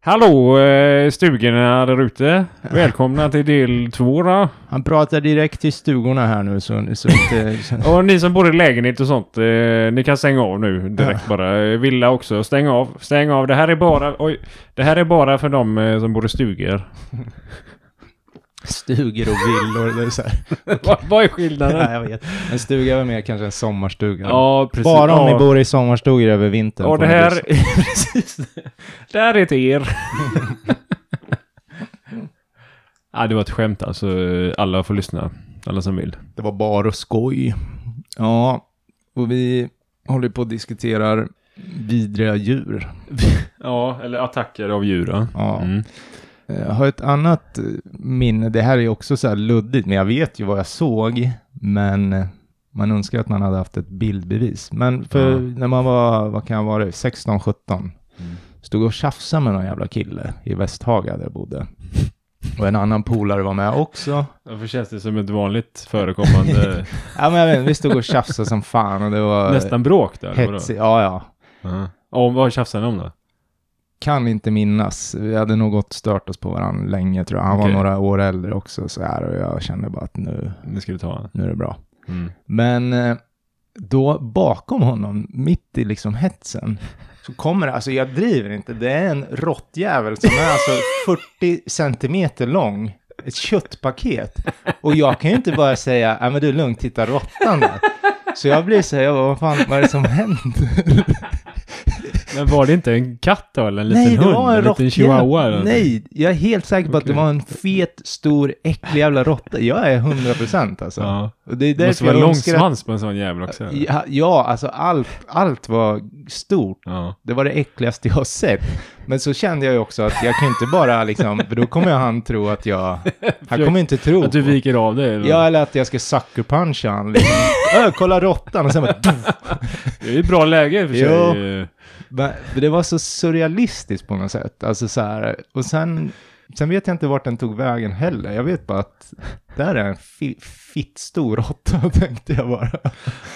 Hallå eh, stugorna där ute. Välkomna till del två då. Han pratar direkt till stugorna här nu så, så inte... Och ni som bor i lägenhet och sånt, eh, ni kan stänga av nu direkt bara. Villa också, stäng av. Stäng av. Det här är bara, oj. Det här är bara för de eh, som bor i stugor. Stugor och villor. Är så. Vad- Vad är skillnaden? jag vet. En stuga är väl mer kanske en sommarstuga. Ja, precis. Bara om ni bor i sommarstugor över vintern. Och det här, precis. Det här är till er. ja, det var ett skämt alltså. Alla får lyssna. Alla som vill. Det var bara skoj. Ja, och vi håller på att diskutera vidriga djur. Ja, eller attacker av djur. Ja. Mm. Jag har ett annat eh, minne. Det här är också så här luddigt, men jag vet ju vad jag såg. Men eh, man önskar att man hade haft ett bildbevis. Men för Ja. när man var, vad kan jag vara, 16-17. Mm. Stod och tjafsade med någon jävla kille i Västhaga där jag bodde. Och en annan polare var med också. Varför känns det som ett vanligt förekommande Ja, men jag vet, vi stod och tjafsade som fan och det var nästan bråk där? hetsigt. Ja, ja. Ja. Och vad tjafsade ni om då? Kan inte minnas. Vi hade nog gått stört oss på varandra länge tror jag. Han Okej. var några år äldre också så här och jag kände bara att nu, Det ska du ta. nu är det bra. Mm. Men eh, då bakom honom, mitt i liksom hetsen, så kommer det, alltså jag driver inte, det är en råttjävel som är alltså 40 centimeter lång. Ett köttpaket. Och jag kan ju inte bara säga, ja men du är lugnt, titta råttan där. Så jag blir så här, jag bara, vad fan, vad är det som händer? Men var det inte en katt då? Eller en liten Nej, det hund? var en liten chihuahua? eller? Nej, jag är helt säker på att det var en fet, stor, äcklig jävla råtta. Jag är 100% alltså. Ja. Och det är Det måste vara lång svans på en sån jävel också. eller? Ja, ja, alltså allt, allt var stort. Ja. Det var det äckligaste jag sett. Men så kände jag ju också att jag kan inte bara liksom, för då kommer han tro att jag, han kommer inte tro. Att du viker av dig? eller? Ja, eller att jag ska sucker puncha han liksom. Ö, kolla råttan och sen bara, Det är ju bra läge i och för Jo. sig. Men det var så surrealistiskt på något sätt. Alltså så här, och sen, sen vet jag inte vart den tog vägen heller. Jag vet bara att där är en fi, fitt stor råtta, tänkte jag bara.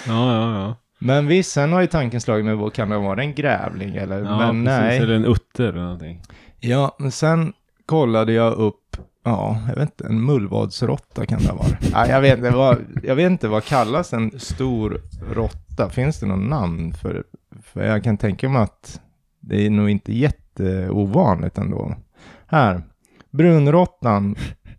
Ja, ja, ja. Men visst, sen har ju tanken slagit mig, vad kan det vara, en grävling eller? ja men precis. nej. Eller en utter eller någonting. Ja, men sen kollade jag upp, ja, jag vet inte, en mullvadsråtta kan det vara. Nej, jag vet inte, vad, jag vet inte vad kallas en stor råtta? Finns det någon namn för, för jag kan tänka mig att det är nog inte jätteovanligt ändå. Här, brunråttan,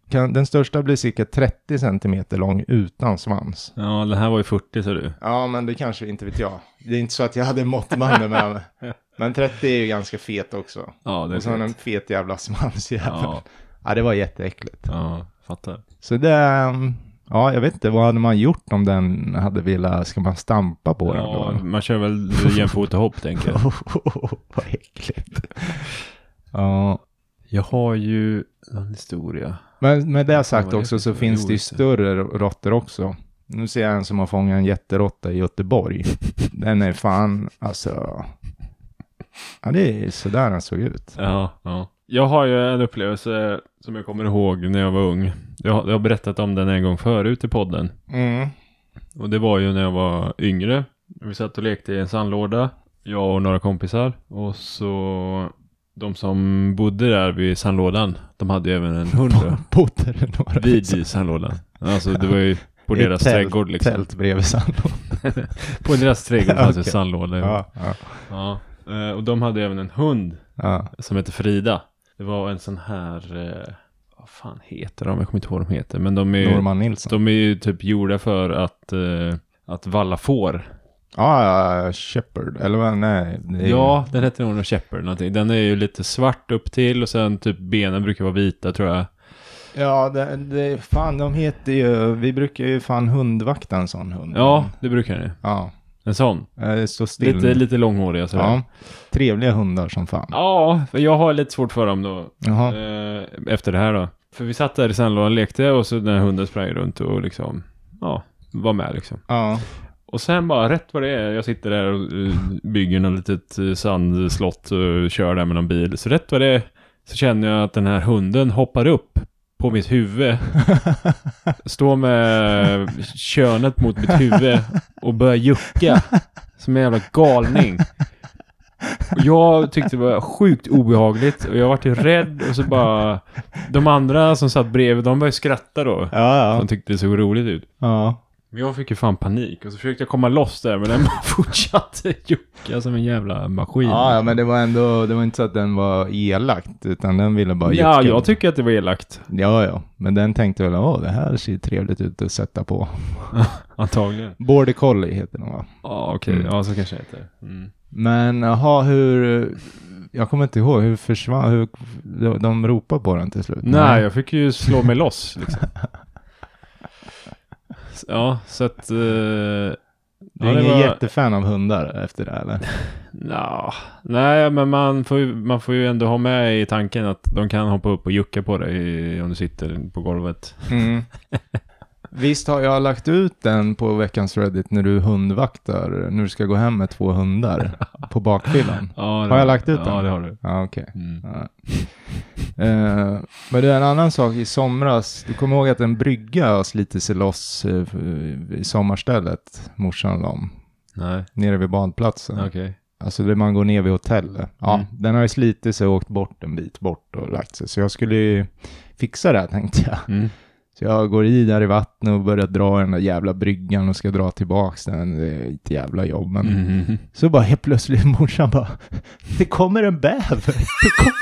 kan, den största blir cirka 30 centimeter lång utan svans. Ja, den här var ju 40 så du. Ja, men det kanske inte vet jag. Det är inte så att jag hade måttmannen med mig. Men 30 är ju ganska fet också. Ja, det är Och så har en fet jävla svansjävel. Ja. Ja, det var jätteäckligt. ja, fattar. Så det, ja, jag vet inte, vad hade man gjort om den hade velat, ska man stampa på den Ja, då? man kör väl jämfota hopp tänker jag. vad äckligt. Ja, Jag har ju en historia. men med det sagt det också för så finns det ju större råttor också. Nu ser jag en som har fångat en jätteråtta i Göteborg. Den är fan, alltså... Ja, det är sådär den såg ut. Ja, ja. Jag har ju en upplevelse som jag kommer ihåg när jag var ung. Jag, har- jag har berättat om den en gång förut i podden. Mm. Och det var ju när jag var yngre. Vi satt och lekte i en sandlåda. Jag och några kompisar. Och så de som bodde där vid sandlådan. De hade ju även en hund Bodde det några vid i sandlådan. Alltså det var ju på deras tält- trädgård liksom. Tält bredvid sandlådan. På deras trädgård fanns det Okej. sandlåda. Ja. Ja, ja. Eh, Och de hade även en hund ja. som heter Frida. Det var en sån här, eh, vad fan heter de? Jag kommer inte ihåg vad de heter. Men de är, ju- Norman Nilsson. de är ju typ gjorda för att, eh, att valla får. Ja, ja, Shepard. Eller vad? Nej. är- Ja, den heter nog Shepherd någonting. Den är ju lite svart upp till och sen typ benen brukar vara vita tror jag. Ja, det, det, fan de heter ju, vi brukar ju fan hundvakta en sån hund. Ja, det brukar ju. Ja, En sån. Still. Lite, lite långhåriga sådär. ja. Trevliga hundar som fan. Ja, för jag har lite svårt för dem då. Jaha. Eh, efter det här då. För vi satt där i sandlådan och lekte och så den här hunden sprang runt och liksom, ja, var med liksom. Ja. Och sen bara rätt vad det är, jag sitter där och eh, bygger något litet eh, sandslott och kör där med någon bil. Så rätt vad det är så känner jag att den här hunden hoppar upp på mitt huvud. Står med könet mot mitt huvud och börjar jucka. Som en jävla galning. Och jag tyckte det var sjukt obehagligt och jag vart ju rädd och så bara... De andra som satt bredvid, de började skratta då. Ja, De ja. tyckte det såg roligt ut. Ja. Jag fick ju fan panik och så försökte jag komma loss där men den bara fortsatte jucka som en jävla maskin. Ja, ja, men det var ändå, det var inte så att den var elakt, utan den ville bara Ja, jucka. jag tycker att det var elakt. Ja, ja. Men den tänkte väl, åh, det här ser trevligt ut att sätta på. Antagligen. Border collie heter den va? Ja, okej. Mm. Ja, så kanske det heter. Mm. Men jaha, hur... Jag kommer inte ihåg, hur försvann... Hur, de, de ropade på den till slut? Nej, jag fick ju slå mig loss liksom. Ja, så att... Uh, Du är ingen jättefan av hundar efter det eller? Nja, nej men man får, ju, man får ju ändå ha med i tanken att de kan hoppa upp och jucka på dig om du sitter på golvet. Mm. Visst har jag lagt ut den på veckans Reddit när du hundvaktar, när du ska gå hem med två hundar på bakfyllan? Ja, Har jag lagt ut Ja, den? det har du. Ja, okej. Mm. Ja. Eh, men det är en annan sak i somras. Du kommer ihåg att en brygga har slitit sig loss eh, i sommarstället, morsan och dem, Nej, nere vid badplatsen. okej. Alltså där man går ner vid hotellet. Ja, Mm. den har ju slitit sig och åkt bort en bit bort och lagt sig. Så jag skulle ju fixa det här tänkte jag. Mm. Jag går i där i vattnet och börjar dra den där jävla bryggan och ska dra tillbaks den. Det är ett jävla jobb. Men Mm. så bara helt plötsligt morsan bara, det kommer en bäver. Det kommer,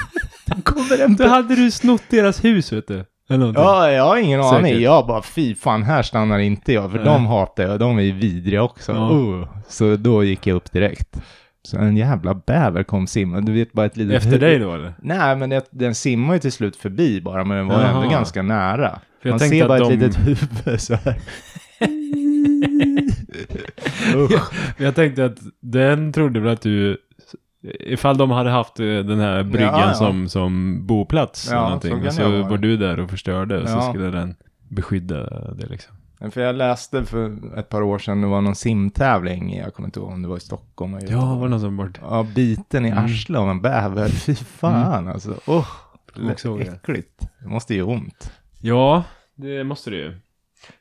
det kommer en Då bäver. hade du snott deras hus vet du. Ja, jag har ingen Säkert. aning. Jag bara, fy fan, här stannar inte jag. För Nej. de hatar jag, de är vidriga också. Ja. Uh. Så då gick jag upp direkt. Så en jävla bäver kom simma. Du vet bara ett litet Efter dig då eller? Nej, men det, den simmar ju till slut förbi bara, men den var Jaha. ändå ganska nära. Jag Man ser bara de- ett litet huvud så här. Usch. Jag tänkte att den trodde väl att du Ifall de hade haft eh, den här bryggan Ja, ja. Som, som boplats Ja, eller så någonting så vara. var du där och förstörde så skulle den beskydda det liksom. För jag läste för ett par år sedan, det var någon simtävling, jag kommer inte ihåg om det var i Stockholm. eller Ja, var det någon som bort? Ja, biten i Mm. arslet av en bäver. Fy fan alltså. Oh, Också äckligt. Det måste ju ont. Ja, det måste det ju.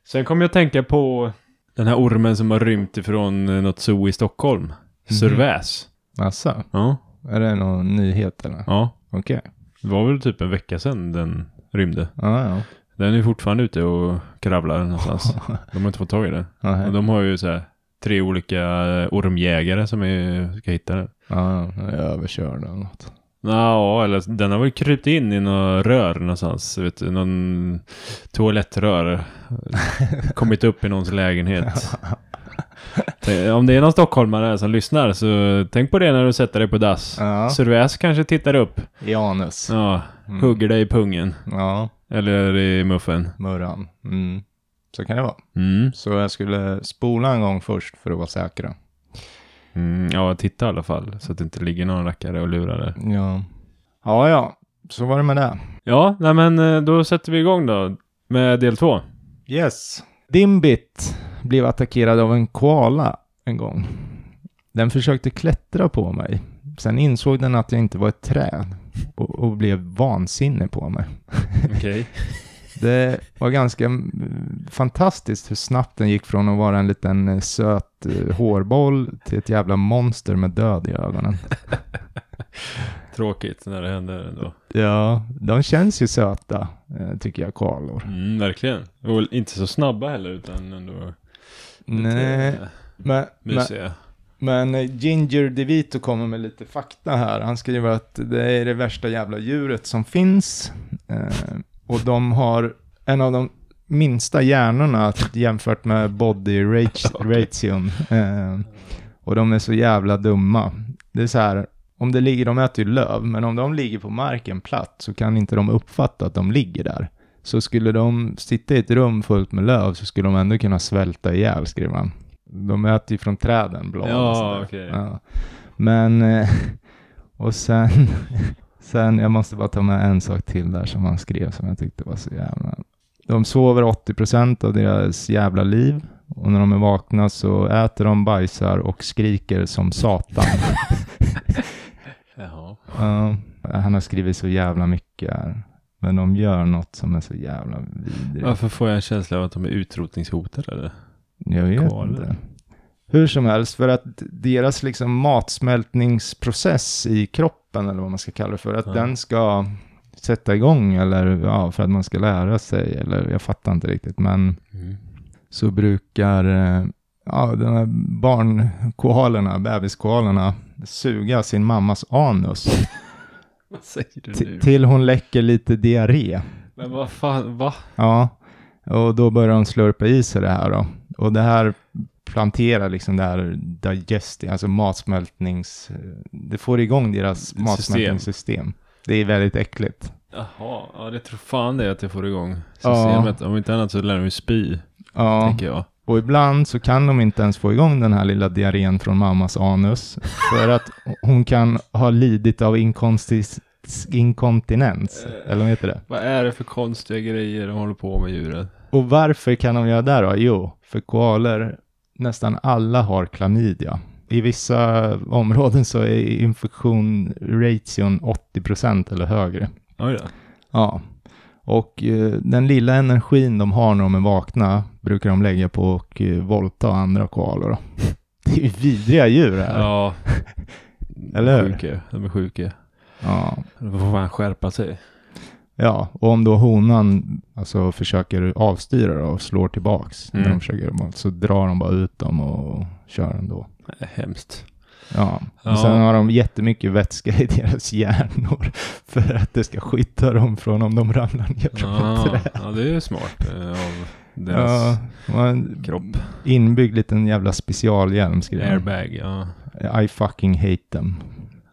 Sen kom jag att tänka på den här ormen som har rymt ifrån eh, något zoo i Stockholm. Surväs. Alltså, Ja, är det någon nyhet eller? ja. Okej. Det var väl typ en vecka sedan den rymde. Ja, ja. Den är fortfarande ute och kravlar någonstans. De har inte fått tag i den. Och de har ju så här tre olika ormjägare som är, ska hitta den. ja, jag är överkörd eller något. Ja, eller den har väl krypt in i något rör någonstans. Vet du, någon toalettrör. Kommit upp i någons lägenhet. Om det är någon stockholmare som lyssnar så tänk på det när du sätter dig på dass. Ja, Surväs kanske tittar upp. Janus. Ja, Mm. hugger dig i pungen. Ja, Eller i muffen. Murran. Mm. Så kan det vara. Mm. Så jag skulle spola en gång först för att vara säkra. Mm, ja, titta i alla fall. Så att det inte ligger någon rackare och lurar där. Ja. Ja, ja. Så var det med det. Ja, nej men eh, då sätter vi igång då. Med del två. Yes. Dimbit blev attackerad av en koala en gång. Den försökte klättra på mig. Sen insåg den att jag inte var ett träd och, och blev vansinnig på mig. Okej. Det var ganska mm, fantastiskt hur snabbt den gick från att vara en liten eh, söt eh, hårboll till ett jävla monster med död i ögonen. Tråkigt när det händer ändå. Ja, de känns ju söta, eh, tycker jag, koalor. Mm, verkligen. Och inte så snabba heller utan ändå Nej, men, mysiga. men eh, Ginger DeVito kommer med lite fakta här. Han skriver att det är det värsta jävla djuret som finns. Eh, och de har en av de minsta hjärnorna jämfört med body rat- ration. Eh, och de är så jävla dumma. Det är så här, om det ligger, de äter ju löv, men om de ligger på marken platt så kan inte de uppfatta att de ligger där. Så skulle de sitta i ett rum fullt med löv så skulle de ändå kunna svälta ihjäl, skriver han. De äter ju från träden blad och Ja, sådär. okej. Ja. Men, eh, och sen, sen, jag måste bara ta med en sak till där som han skrev som jag tyckte var så jävla... De sover 80% av deras jävla liv och när de är vakna så äter de, bajsar och skriker som satan. Jaha. Ja, han har skrivit så jävla mycket här. Men de gör något som är så jävla vidrigt. Varför får jag en känsla av att de är utrotningshotade eller? Jag vet Koalor. inte. Hur som helst, för att deras liksom matsmältningsprocess i kroppen, eller vad man ska kalla det för, att Ja. den ska sätta igång, eller ja, för att man ska lära sig, eller jag fattar inte riktigt, men Mm. så brukar eh, ja, de här barnkoalerna, bebiskoalerna, suga sin mammas anus Vad säger du ti- till hon läcker lite diarré. Men vad fan, va? Ja, och då börjar de slurpa i sig det här då. Och det här planterar liksom det här digesting, alltså matsmältnings... Det får igång deras System. matsmältningssystem. Det är väldigt äckligt. Jaha, ja det tror fan det att det får igång systemet. Om inte annat så lär de ju spy, Ja, tänker jag. och ibland så kan de inte ens få igång den här lilla diarrén från mammas anus. För att hon kan ha lidit av inkontis- inkontinens. Eller vad heter det? Vad är det för konstiga grejer de håller på med djuret? Och varför kan de göra det då? Jo, för koalor, nästan alla har klamydia. I vissa områden så är infektion ration 80% eller högre. Oj då. Ja, och eh, den lilla energin de har när de är vakna brukar de lägga på att eh, våldta andra koalor. Det är ju vidriga djur här. Ja. Ja. Eller hur? Sjuka. De är sjuka. ja. De får fan skärpa sig. Ja, och om då honan alltså, försöker avstyra och slår tillbaks när Mm. de försöker, så drar de bara ut dem och kör ändå. Det är hemskt. Ja, Ja. och sen har de jättemycket vätska i deras hjärnor för att det ska skydda dem från om de ramlar ner från ett Ja, träd. ja, det är ju smart eh, av Ja, deras en kropp. inbyggd liten jävla specialhjälm skrev. Airbag, ja. I fucking hate them.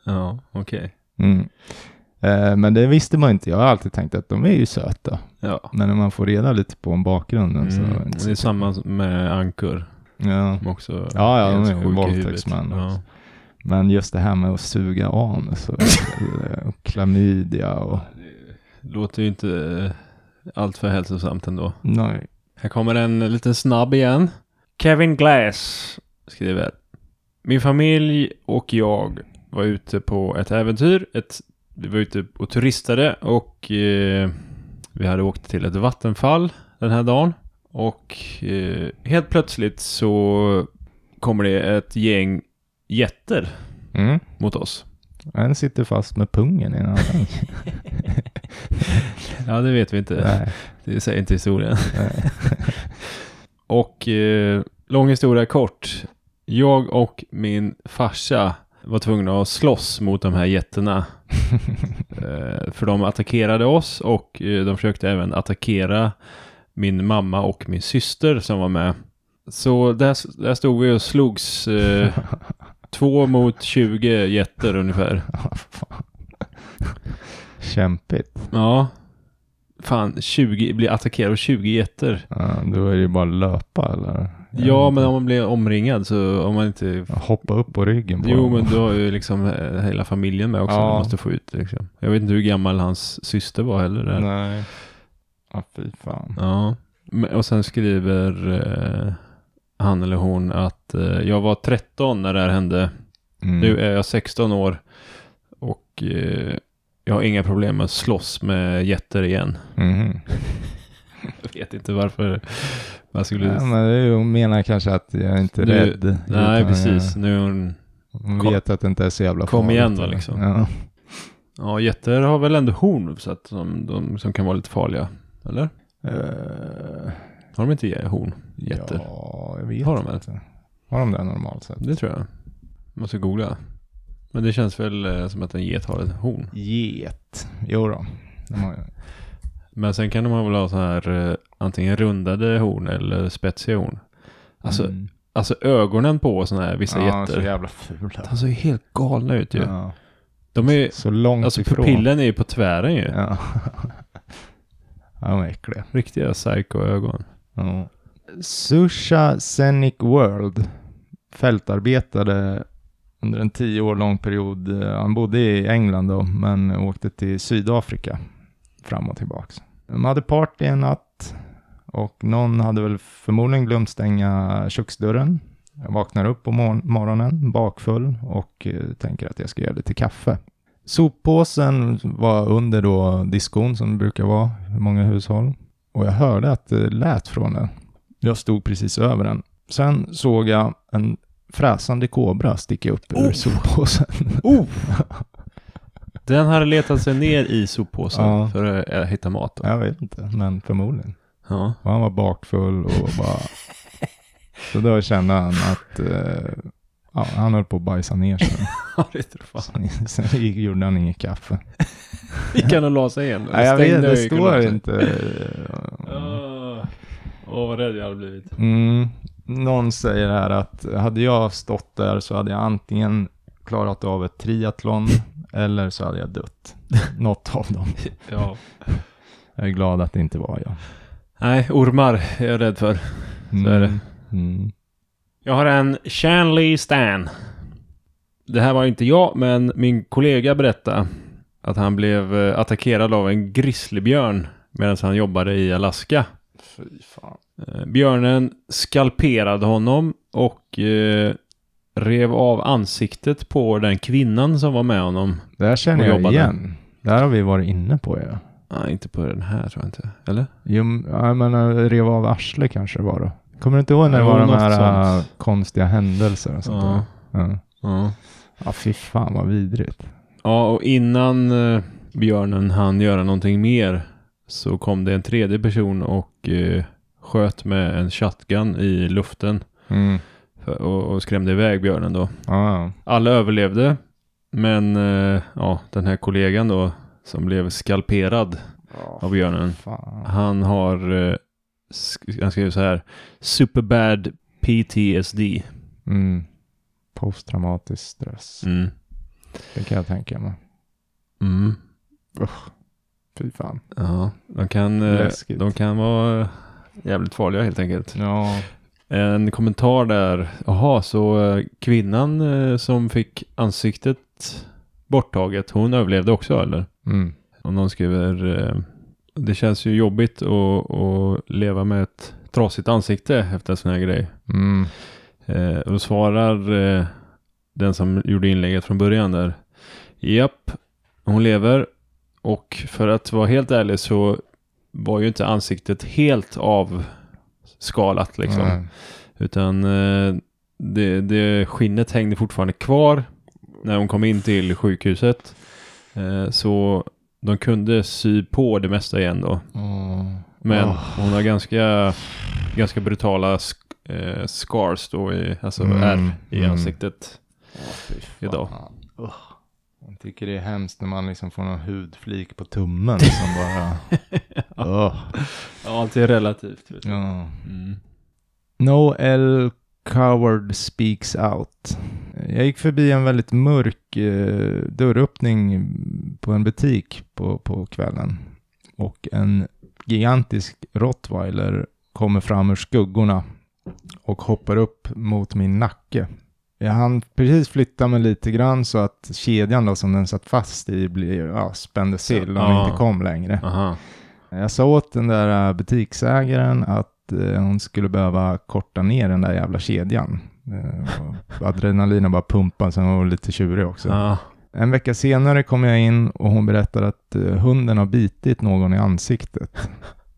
Ja, okej. Mm. Eh, men det visste man inte. Jag har alltid tänkt att de är ju söta. Ja. Men när man får reda lite på om bakgrunden så... är det Mm. Det är samma med ankor. Ja. Också Ja, ja, de är ju våldtäktsmän Ja. Men just det här med att suga anus och, och klamydia och... Det låter ju inte eh, allt för hälsosamt ändå. Nej. Här kommer en liten snabb igen. Kevin Glass skriver. Min familj och jag var ute på ett äventyr. Ett, vi var ute och turistade och eh, vi hade åkt till ett vattenfall den här dagen. Och eh, helt plötsligt så kommer det ett gäng jätter Mm. mot oss. En sitter fast med pungen i en annan. Ja, det vet vi inte. Nej, Det säger inte historien. Och eh, lång historia kort. Jag och min farsa var tvungna att slåss mot de här jätterna. eh, för de attackerade oss och eh, de försökte även attackera min mamma och min syster som var med. Så där, där stod vi och slogs eh, två mot 20 jätter ungefär. Kämpigt. Ja. Fan, 20, blir attackerad av 20 jätter. Ja, då är det ju bara löpa eller? Ja, men om man blir omringad så om man inte Hoppa upp på ryggen på Jo, dem. men du har ju liksom eh, hela familjen med också. Ja. Du måste få ut liksom. Jag vet inte hur gammal hans syster var heller. Där. Nej. Ja, fy fan. Ja. Och sen skriver eh, han eller hon att eh, jag var 13 när det här hände. Mm. Nu är jag 16 år och eh, jag har inga problem med att slåss med jätter igen. Mhm. Jag vet inte varför man skulle... Ja, men är hon menar kanske att jag är inte Nu- rädd. Nej, precis. Nu är hon... Jag, hon Kom- vet att det inte är så jävla Kom farligt. igen då, liksom. Ja. Ja, jätter har väl ändå horn så att de, de, som kan vara lite farliga. Eller? Eh, Har de inte horn? Jätter? Ja, jag vet Har de inte. Har de det normalt sett? Det tror jag. Måste googla. Men det känns väl eh, som att en get har ett horn. Get. Jo då. Men sen kan de väl ha så här eh, antingen rundade horn eller spetsiga horn. Alltså, Mm. alltså ögonen på sådana här vissa ja, så jätter. jävla fula. De ser ju helt galna ut ju. Ja. De är ju, Så långt alltså ifrån. pupillen är ju på tvären ju. Ja. ja, de är äckliga. Riktiga psycho-ögon. Ja. Susha Scenic World fältarbetade under en tio år lång period. Eh, Han bodde i England då, men åkte till Sydafrika fram och tillbaks. De hade party en natt och någon hade väl förmodligen glömt stänga köksdörren. Jag vaknar upp på mor- morgonen bakfull och eh, tänker att jag ska göra lite kaffe. Soppåsen var under då diskon som det brukar vara i många hushåll. Och jag hörde att det lät från den. Jag stod precis över den. Sen såg jag en fräsande kobra sticka upp ur Oh! Den hade letat sig ner i soppåsen Ja. för att äh, hitta mat. Då. Jag vet inte, men förmodligen. Ja. Och han var bakfull och bara... Så då kände han att eh, ja, han höll på att bajsa ner sig. Ja, det tror fan. Sen, sen gick- gjorde han inget kaffe. Gick han och la sig igen? Nej, jag vet, det står inte. Åh, Åh, vad rädd jag hade blivit. Mm. Någon säger här att hade jag stått där så hade jag antingen klarat av ett triathlon eller så hade jag dött. Något av dem. Ja. Jag är glad att det inte var jag. Nej, ormar är jag rädd för. Så är det. Mm. Jag har en Shanley Stan. Det här var inte jag, men min kollega berättade att han blev eh, attackerad av en grizzlybjörn medan han jobbade i Alaska. Fy fan. Eh, Björnen skalperade honom och eh, rev av ansiktet på den kvinnan som var med honom. Det här känner jag jobbade. igen. Det här har vi varit inne på ja. Nej, inte på den här tror jag inte. Eller? Jo, jag menar, rev av arsle kanske var det. Kommer du inte ihåg när det var de här sånt. äh, konstiga händelser och sånt Ja. Ja. Ja. ja, fy fan vad vidrigt. Ja, och innan eh, björnen hann göra någonting mer så kom det en tredje person och eh, sköt med en shotgun i luften Mm. Och, och skrämde iväg björnen då. Ja. Alla överlevde, men eh, ja, den här kollegan då som blev skalperad av björnen, Fan. han har, eh, sk- han skrev så här, superbad PTSD. Mm. Posttraumatisk stress. Mm. Det kan jag tänka mig. Mm. Fy fan. Ja, de kan, eh, de kan vara jävligt farliga helt enkelt. Ja. En kommentar där. Jaha, så eh, kvinnan eh, som fick ansiktet borttaget, hon överlevde också eller? Mm. Och någon skriver eh, Det känns ju jobbigt att, att leva med ett trasigt ansikte efter en sån här grej. Mm. Eh, och då svarar eh, den som gjorde inlägget från början där. Japp, hon lever. Och för att vara helt ärlig så var ju inte ansiktet helt avskalat liksom. Nej. Utan eh, det, det skinnet hängde fortfarande kvar när hon kom in till sjukhuset. Eh, så de kunde sy på det mesta igen då. Åh. Men Åh. hon har ganska, ganska brutala sk- eh, scars då, i, alltså Mm, ärr i mm. ansiktet. Fan. Idag. Ugh. Jag tycker det är hemskt när man liksom får någon hudflik på tummen som bara... Ugh. Ja, allt är relativt. Vet. Ja. Mm. Noel Coward speaks out. Jag gick förbi en väldigt mörk eh, dörröppning på en butik på, på kvällen. Och en gigantisk rottweiler kommer fram ur skuggorna och hoppar upp mot min nacke. Jag hann precis flytta mig lite grann så att kedjan då som den satt fast i blev, ja, spändes till och Ja. inte kom längre. Aha. Jag sa åt den där äh, butiksägaren att eh, hon skulle behöva korta ner den där jävla kedjan. Eh, och adrenalinen bara pumpade, så hon var lite tjurig också. Ja. En vecka senare kom jag in och hon berättade att hunden har bitit någon i ansiktet.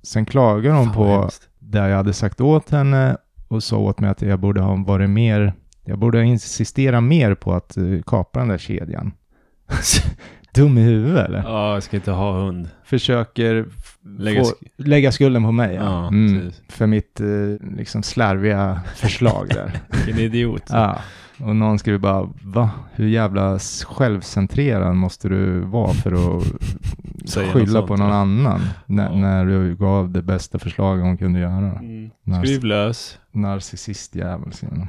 Sen klagar hon Fan, på hemskt. där jag hade sagt åt henne och sa åt mig att jag borde ha varit mer, jag borde insistera mer på att eh, kapa den där kedjan. Dum i huvudet eller? Ja, jag ska inte ha hund. Försöker Lägga sk- lägga skulden på mig. Ja, mm, precis. för mitt eh, liksom slarviga förslag där. Vilken idiot. ja. Och någon skriver bara, va? Hur jävla självcentrerad måste du vara för att skylla sånt, på någon ja. annan? När, Ja. när du gav det bästa förslaget hon kunde göra. Mm. Skriv lös. Narcissistjävel, säger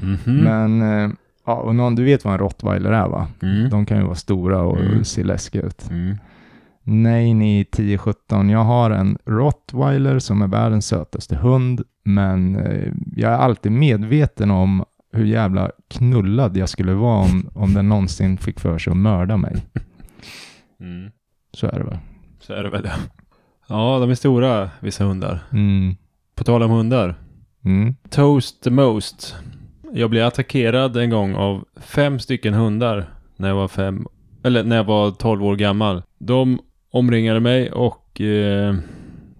hon. Mhm. Men, eh, ja, och någon, du vet vad en rottweiler är va? Mm. De kan ju vara stora och Mm. se läskiga ut. Mm. Nej, ni 10-17. Jag har en rottweiler som är världens sötaste hund, men eh, jag är alltid medveten om hur jävla knullad jag skulle vara om, om den någonsin fick för sig att mörda mig. Mm. Så är det väl. Så är det väl ja. Ja, de är stora, vissa hundar. Mm. På tal om hundar. Mm. Toast the most. Jag blev attackerad en gång av fem stycken hundar när jag var fem, eller när jag var 12 år gammal. De omringade mig och eh,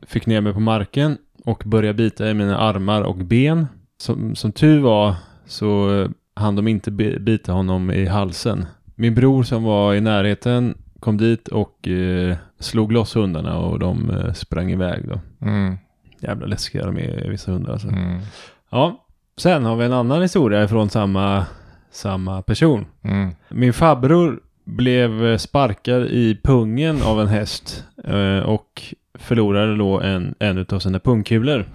fick ner mig på marken och började bita i mina armar och ben. Som, som tur var så eh, hann de inte bi- bita honom i halsen. Min bror som var i närheten kom dit och eh, slog loss hundarna och de eh, sprang iväg då. Mm. Jävla läskiga de är vissa hundar alltså. Mm. Ja, sen har vi en annan historia från samma, samma person. Mm. Min farbror blev sparkad i pungen av en häst eh, och förlorade då en, en av sina pungkulor.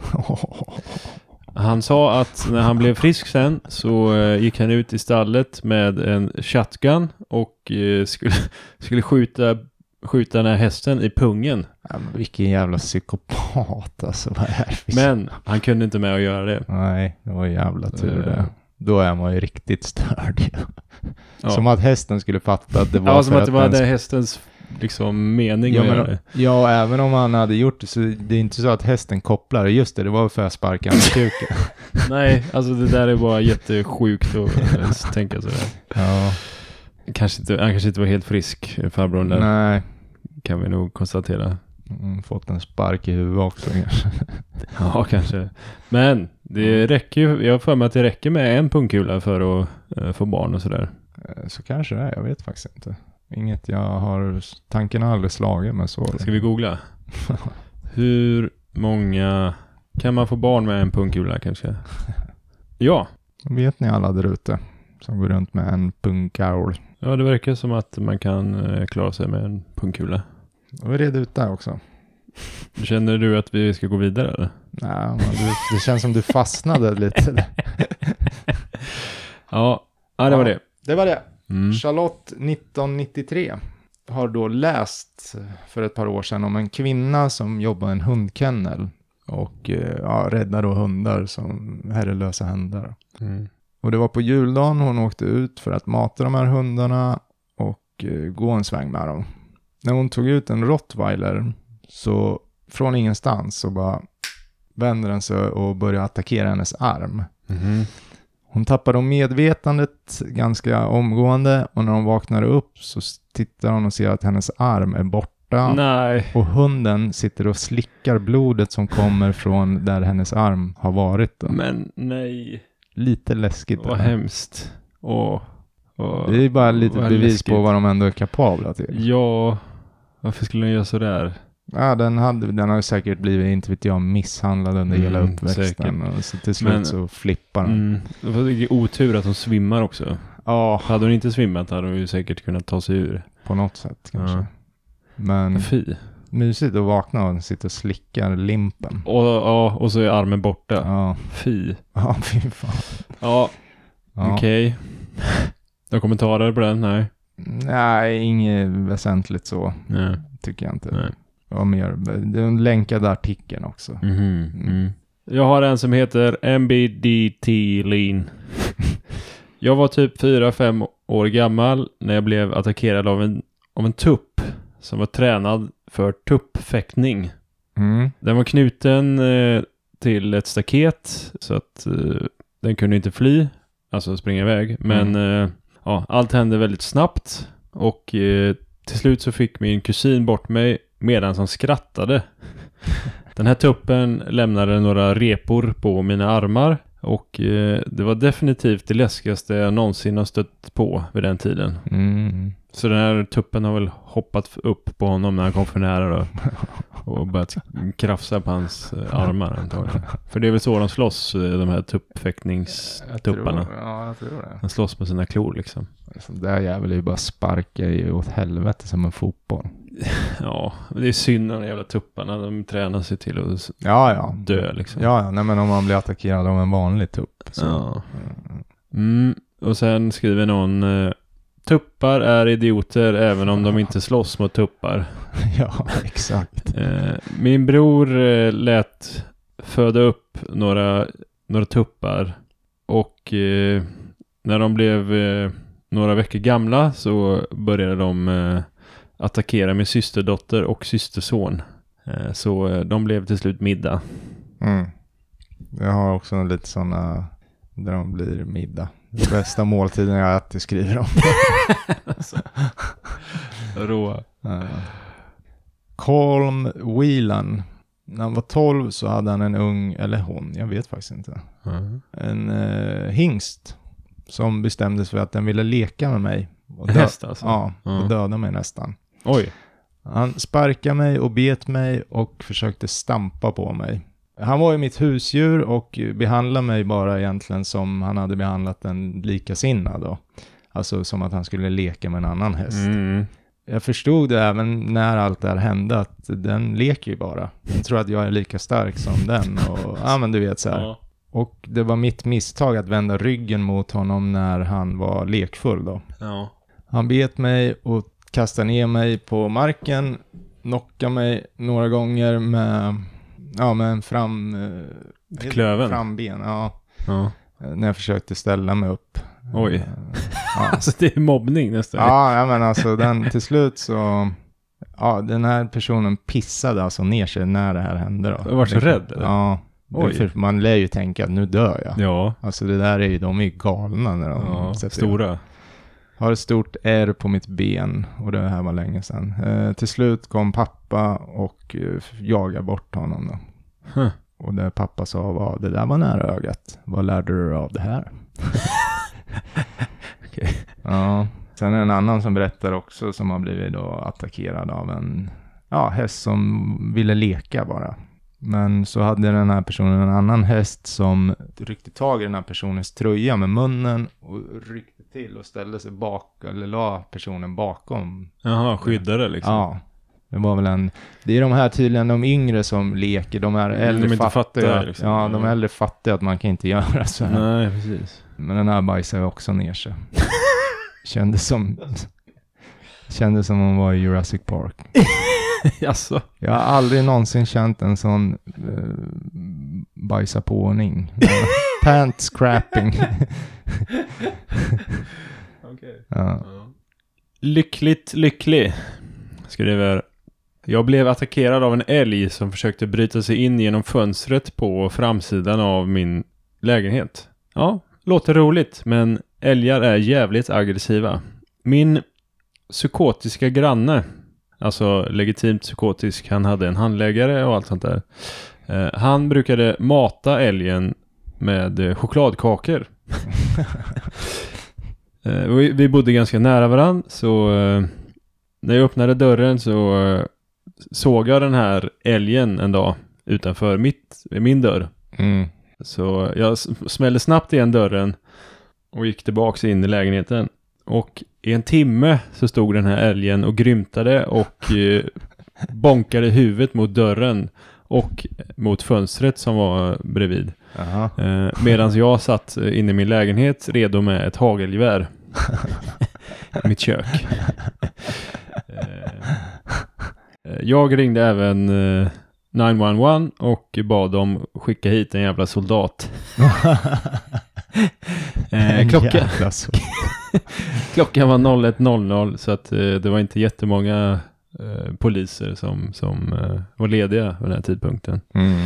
Han sa att när han blev frisk sen så eh, gick han ut i stallet med en shotgun och eh, skulle, skulle skjuta, skjuta den här hästen i pungen. Ja, vilken jävla psykopat alltså. Vad är det Men han kunde inte med att göra det. Nej, det var jävla tur Eh. det. Då är man ju riktigt störd. Ja. Som att hästen skulle fatta att det var Ja, som att det var den det hästens liksom mening Ja, att men, det. ja, även om han hade gjort det så det är inte så att hästen kopplar. Just det, det var för att sparka honom i kuken. Nej, alltså det där är bara jättesjukt att eh, tänka sådär. ja, Kanske inte, han kanske inte var helt frisk, farbrorn där, nej. Kan vi nog konstatera. Mm, fått en spark i huvudet också kanske. Ja, kanske. Men det räcker ju, jag har för mig att det räcker med en pungkula för att eh, få barn och sådär. Eh, Så kanske det är, jag vet faktiskt inte. Inget jag har, tanken har aldrig slagit men så. Ska vi googla? Hur många kan man få barn med en pungkula kanske? Ja, Vet ni alla där ute som går runt med en pungkaul? ja det verkar som att man kan eh, klara sig med en pungkula. Är det ut där också. Känner du att vi ska gå vidare eller? Nej, det känns som du fastnade lite. Ja, ja det var det. Det var det. Mm. Charlotte 1993 har då läst för ett par år sedan om en kvinna som jobbar i en hundkennel och eh, ja, räddar då hundar som herrelösa hundar. Mm. Och det var på juldagen hon åkte ut för att mata de här hundarna och eh, gå en sväng med dem. När hon tog ut en rottweiler så från ingenstans så bara vänder den sig och börjar attackera hennes arm. Mhm. Hon tappar då medvetandet ganska omgående och när hon vaknar upp så tittar hon och ser att hennes arm är borta. Nej. Och hunden sitter och slickar blodet som kommer från där hennes arm har varit. Då. Men nej. Lite läskigt. Vad hemskt. Åh. Åh. Det är bara lite bevis läskigt. på vad de ändå är kapabla till. Ja. Varför skulle den göra sådär? Ja, den, hade, den har ju säkert blivit, inte vet jag, misshandlad under hela Mm, uppväxten. Och så till slut Men- så flippar den. Mm. Det var vilken otur att hon svimmar också. Ja, Hade hon inte svimmat hade hon ju säkert kunnat ta sig ur. på något sätt kanske. Ja. Men Fy. mysigt att vakna och sitta och slickar limpen. Och, ja, och så är armen borta. Ja, Fy. ja fy fan. Ja, Ja. okej. Några kommentarer på den? Nej. Nej, inget väsentligt så, Nej. tycker jag inte. Nej. Var mer, det är en länkad artikeln också. Mhm. Mm. Jag har en som heter MBDT Lean. Jag var typ 4-5 år gammal när jag blev attackerad av en, av en tupp som var tränad för tuppfäktning. Mm. Den var knuten eh, till ett staket så att eh, den kunde inte fly, alltså springa iväg. Men eh, ja, allt hände väldigt snabbt och eh, till slut så fick min kusin bort mig medan han skrattade. Den här tuppen lämnade några repor på mina armar och eh, det var definitivt det läskigaste jag någonsin har stött på vid den tiden. Mm. Så den här tuppen har väl hoppat upp på honom när han kom för nära då. Och börjat krafsa på hans eh, armar antagligen. För det är väl så de slåss, eh, de här tuppfäktningstupparna. Ja, jag tror det. De slåss med sina klor liksom. Sån där jävel är ju bara sparka i åt helvete som en fotboll. Ja, det är synd om de jävla tupparna. De tränar sig till att Ja, ja. dö liksom. Ja, ja. Nej, men om man blir attackerad av en vanlig tupp. Så. Ja. Mm, och sen skriver någon eh, tuppar är idioter även om de inte slåss mot tuppar. ja, exakt. Eh, min bror eh, lät föda upp några, några tuppar och eh, när de blev några veckor gamla så började de attackera min systerdotter och systerson. Så de blev till slut middag. Mm. Jag har också lite sådana där de blir middag. Bästa måltiden jag ätit skriver de. Råa. Colm Whelan. När han var 12 så hade han en ung, eller hon, jag vet faktiskt inte. Mm. En uh, hingst som bestämde sig för att den ville leka med mig. Och En häst alltså? Ja, och Ja. döda mig nästan. Oj. Han sparkade mig och bet mig och försökte stampa på mig. Han var ju mitt husdjur och behandlade mig bara egentligen som han hade behandlat en likasinnad då. Alltså som att han skulle leka med en annan häst. Mm. Jag förstod det även när allt det här hände att den leker ju bara. Den tror att jag är lika stark som den och ja men du vet så här. Ja. Och det var mitt misstag att vända ryggen mot honom när han var lekfull då. ja. Han bet mig och kastade ner mig på marken, knockade mig några gånger med, ja, med en fram... eh, Klöven? Framben, ja. ja. eh, När jag försökte ställa mig upp. Oj. Eh, Ja, Alltså det är mobbning nästan. ja, ja men alltså den till slut så... Ja, den här personen pissade alltså ner sig när det här hände då. Du var så rädd, eller? Ja. Oj. För man lär ju tänka att nu dör jag. Ja. Alltså det där är ju, de är ju galna när de ja. sätter. Stora. Har ett stort R på mitt ben och det här var länge sedan. Eh, till slut kom pappa och eh, jagade bort honom då. Huh. Och det pappa sa var, det där var nära ögat. Vad lärde du dig av det här? Okej. Ja. Sen är det en annan som berättar också som har blivit då attackerad av en ja, häst som ville leka bara. Men så hade den här personen en annan häst som ryckte tag i den här personens tröja med munnen och ryckte till och ställde sig bak, eller la personen bakom. Jaha, skyddare liksom. Ja. Det var väl en, det är de här tydligen de yngre som leker, de är Mm, äldre de inte fattar liksom. Ja, de Ja. äldre fattar ju att man kan inte göra så här. Nej, precis. Men den här bajsade också ner sig. Kändes som, kändes som hon var i Jurassic Park. Jaså? Jag har aldrig någonsin känt en sån uh, bajsa på-ning. Pant scrapping. Okej. ja. Lyckligt lycklig. Skriver. Jag blev attackerad av en älg som försökte bryta sig in genom fönstret på framsidan av min lägenhet. Ja, låter roligt, men älgar är jävligt aggressiva. Min psykotiska granne, alltså legitimt psykotisk, han hade en handläggare och allt sånt där. Eh, han brukade mata älgen med eh, chokladkakor. Eh, vi, vi bodde ganska nära varandra så när jag öppnade dörren så såg jag den här älgen en dag utanför mitt, min dörr. Mm. Så jag smällde snabbt igen dörren och gick tillbaks in i lägenheten. Och i en timme så stod den här älgen och grymtade och eh, bonkade huvudet mot dörren och mot fönstret som var bredvid. Eh, Medan jag satt inne i min lägenhet redo med ett hagelgevär. I mitt kök. Eh, jag ringde även eh, 911 och bad dem skicka hit en jävla soldat. Eh, En klocka, jävla så. klockan var 01.00 så att eh, det var inte jättemånga eh, poliser som, som eh, var lediga vid den här tidpunkten. Mm.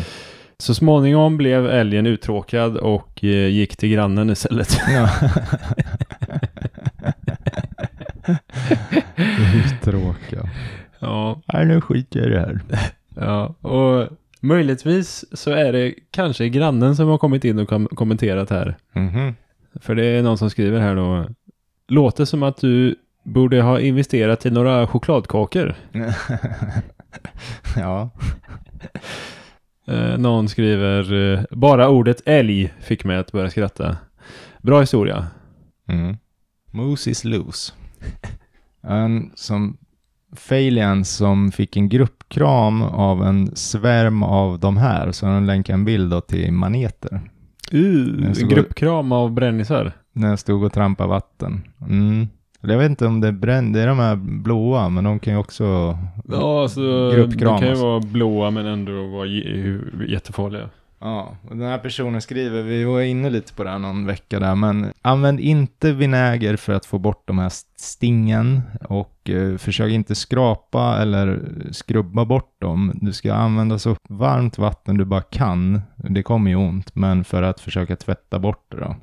Så småningom blev älgen uttråkad och eh, gick till grannen istället. Ja. Uttråkad. ja, Nej, nu skiter jag i det här. ja, och möjligtvis så är det kanske grannen som har kommit in och kom kommenterat här. Mhm. För det är någon som skriver här då. Låter som att du borde ha investerat i några chokladkakor. ja. Eh, någon skriver eh, bara ordet älg fick mig att börja skratta. Bra historia. Mm. Moose is loose. En som Failian som fick en gruppkram av en svärm av de här. Så de länkar en bild till maneter. Uh, en gruppkram av brännisar. När jag stod och trampade vatten. Mm. Jag vet inte om det är bränd, det är de här blåa, men de kan ju också... Ja, alltså de Gruppkramas. kan ju vara blåa men ändå vara jättefarliga. Ja, och den här personen skriver, vi var inne lite på det här någon vecka där, men använd inte vinäger för att få bort de här stingen och eh, försök inte skrapa eller skrubba bort dem. Du ska använda så varmt vatten du bara kan. Det kommer ju ont, men för att försöka tvätta bort det då.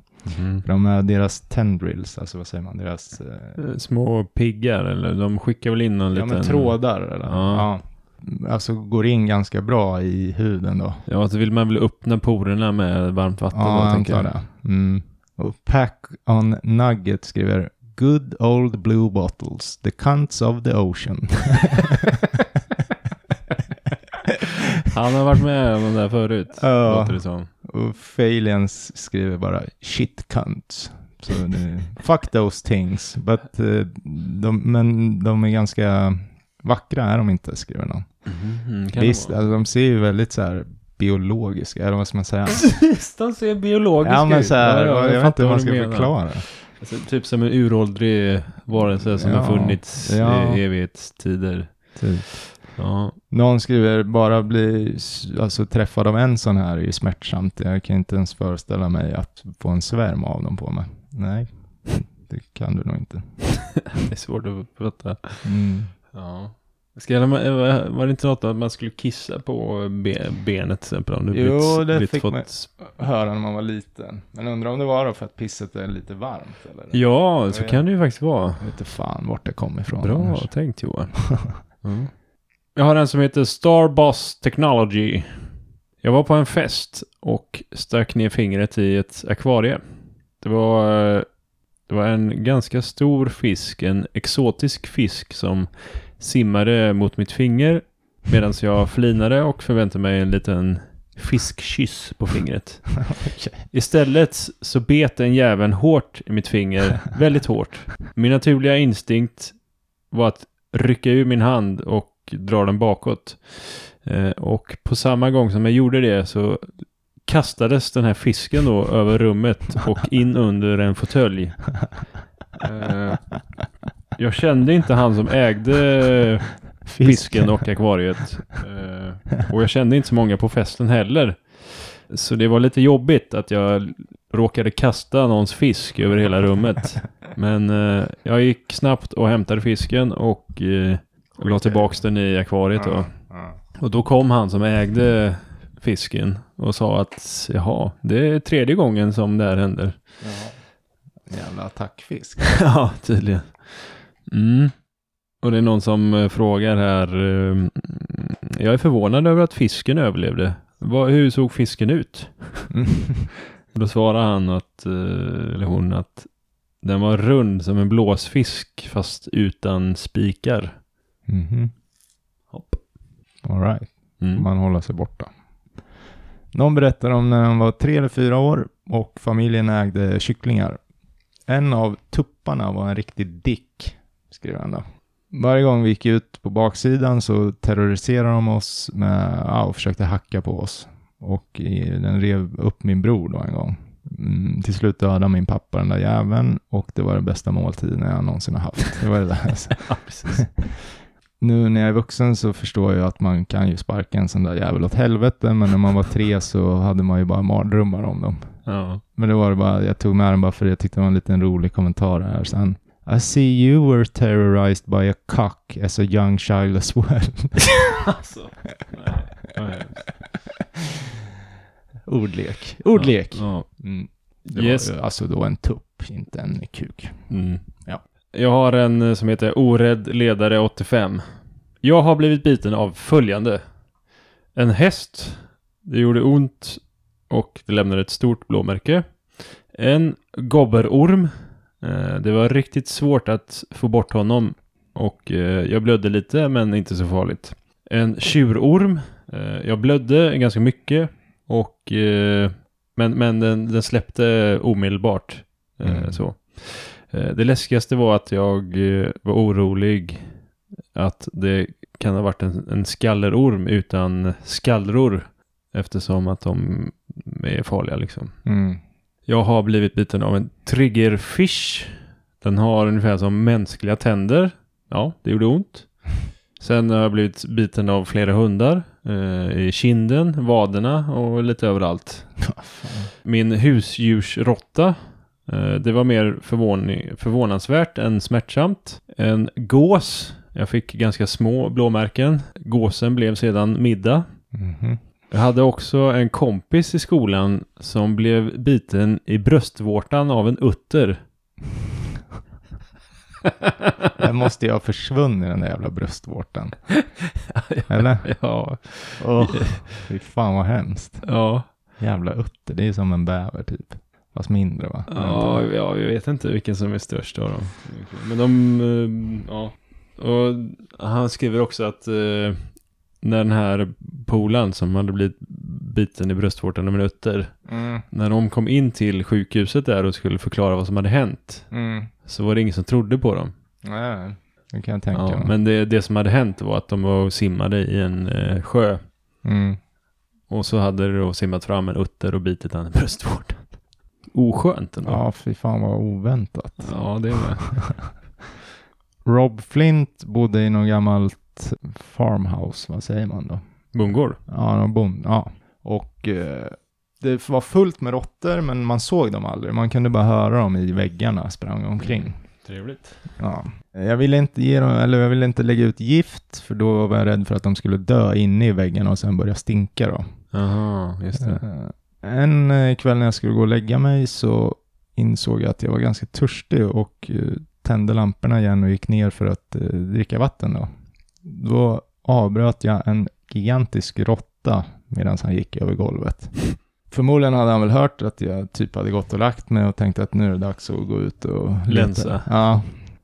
För de är deras tendrils, alltså vad säger man, deras eh, Eh, Små piggar eller de skickar väl in någon ja, liten... men trådar eller? Ja. Ja. Alltså går in ganska bra i huden då. Ja, så vill man väl öppna porerna med varmt vatten Ja, då, jag tänker jag. det. Mm. Och Pack on Nugget skriver Good old blue bottles, the cunts of the ocean. Han har varit med om det där förut, Ja. låter det som. och Falians skriver bara shit cunts. Så det, fuck those things. But, eh, de, men de är ganska vackra är de inte, skriver någon. Mm, Visst, alltså, de ser ju väldigt så här biologiska, eller vad ska man säga? de ser biologiska ja, men ut. så här, Ja, ja, jag, vet fattar inte hur man ska menar. förklara. Alltså, typ som en uråldrig varelse som Ja, har funnits ja. i evighetstider. Typ. Ja. Någon skriver bara bli alltså, träffad av en sån här är ju smärtsamt. Jag kan inte ens föreställa mig att få en svärm av dem på mig. Nej, det kan du nog inte. Det är svårt att prata. Mm. Ja. Ska jag, var det inte något att man skulle kissa på be, benet till exempel? Om du Jo, blivit, det blivit fick fått... man- Höra när man var liten. Men undrar om det var då för att pisset är lite varmt eller? Ja, så Jag kan det ju faktiskt vara. Jag vet inte fan vart det kom ifrån. Bra annars. tänkt Johan. Mm. Jag har en som heter Starboss Technology. Jag var på en fest och stack ner fingret i ett akvarie. Det var, eh, det var en ganska stor fisk, en exotisk fisk som simmade mot mitt finger medan jag flinade och förväntade mig en liten fiskkyss på fingret. Istället så bet den jäveln hårt i mitt finger, väldigt hårt. Min naturliga instinkt var att rycka ur min hand och dra den bakåt. Eh, och på samma gång som jag gjorde det så kastades den här fisken då över rummet och in under en fåtölj. Eh, jag kände inte han som ägde fisken och akvariet. Eh, och jag kände inte så många på festen heller. Så det var lite jobbigt att jag råkade kasta någons fisk över hela rummet. Men eh, jag gick snabbt och hämtade fisken och eh, la tillbaks den i akvariet då. Och då kom han som ägde fisken och sa att jaha, det är tredje gången som det här händer. Ja. Jävla attackfisk. ja, tydligen. Mm. Och det är någon som eh, frågar här. eh, jag är förvånad över att fisken överlevde. Hur såg fisken ut? Mm. Då svarar han att, eh, eller hon att den var rund som en blåsfisk fast utan spikar. Mhm. Hopp. All right. Mm. man hålla sig borta. Någon berättar om när han var tre eller fyra år och familjen ägde kycklingar. En av tupparna var en riktig dick, skriver han då. Varje gång vi gick ut på baksidan så terroriserade de oss med, ja, och försökte hacka på oss. Och den rev upp min bror då en gång. Mm, till slut dödade min pappa den där jäveln och det var den bästa måltiden jag någonsin har haft. Det var det där. Ja, precis. Nu när jag är vuxen så förstår jag att man kan ju sparka en sån där jävel åt helvete, men när man var tre så hade man ju bara mardrömmar om dem. Ja. Men det var det bara, jag tog med den bara för jag tyckte det var en liten rolig kommentar här sen. I see you were terrorized by a cock as a young child as well. alltså. Nej. Nej. Ordlek. Ordlek. Ja. Mm. Det Yes. var alltså då en tupp, inte en kuk. Mm. Ja. Jag har en eh, som heter Orädd ledare 85. Jag har blivit biten av följande. En häst. Det gjorde ont och det lämnade ett stort blåmärke. En gobberorm. Eh, Det var riktigt svårt att få bort honom och eh, jag blödde lite men inte så farligt. En tjurorm. Eh, Jag blödde ganska mycket och men, men den, den släppte omedelbart. Mm. Så. Det läskigaste var att jag var orolig att det kan ha varit en, en skallerorm utan skallror eftersom att de är farliga liksom. Mm. Jag har blivit biten av en triggerfish. Den har ungefär som mänskliga tänder. Ja, det gjorde ont. Sen har jag blivit biten av flera hundar. Eh, I kinden, vaderna och lite överallt. Min husdjursrotta. Eh, det var mer förvånansvärt än smärtsamt. En gås. Jag fick ganska små blåmärken. Gåsen blev sedan middag. Mhm. Jag hade också en kompis i skolan som blev biten i bröstvårtan av en utter. Den måste ju ha försvunnit den där jävla bröstvårtan. Eller? Ja, Åh, fy fan vad hemskt. ja, Jävla utter, det är som en bäver typ. Fast mindre va? ja, ja, jag vet inte vilken som är störst av dem. Men de, eh, ja. Och han skriver också att eh, när den här polan som hade blivit biten i bröstvårtan en utter, Mm, när de kom in till sjukhuset där och skulle förklara vad som hade hänt, mm. så var det ingen som trodde på dem. Nej, det kan jag tänka Ja, mig. men det, det som hade hänt var att de var och simmade i en eh, sjö. Mm. Och så hade det då simmat fram en utter och bitit han i bröstvårtan. Oskönt ändå. Ja, fy fan vad oväntat. ja det med. Rob Flint bodde i något gammalt farmhouse, vad säger man då? Bondgård. Ja, någon bond, ja. Och eh, det var fullt med råttor, men man såg dem aldrig. Man kunde bara höra dem i väggarna sprang omkring. Trevligt. Ja. Jag ville inte ge dem, eller jag ville inte lägga ut gift, för då var jag rädd för att de skulle dö inne i väggarna och sen börja stinka då. Jaha, just det. Eh, En eh, kväll när jag skulle gå och lägga mig så insåg jag att jag var ganska törstig och eh, tände lamporna igen och gick ner för att dricka vatten då. Då avbröt jag en gigantisk råtta medan han gick över golvet. Förmodligen hade han väl hört att jag typ hade gått och lagt mig och tänkte att nu är det dags att gå ut och leta. Länsa. Ja.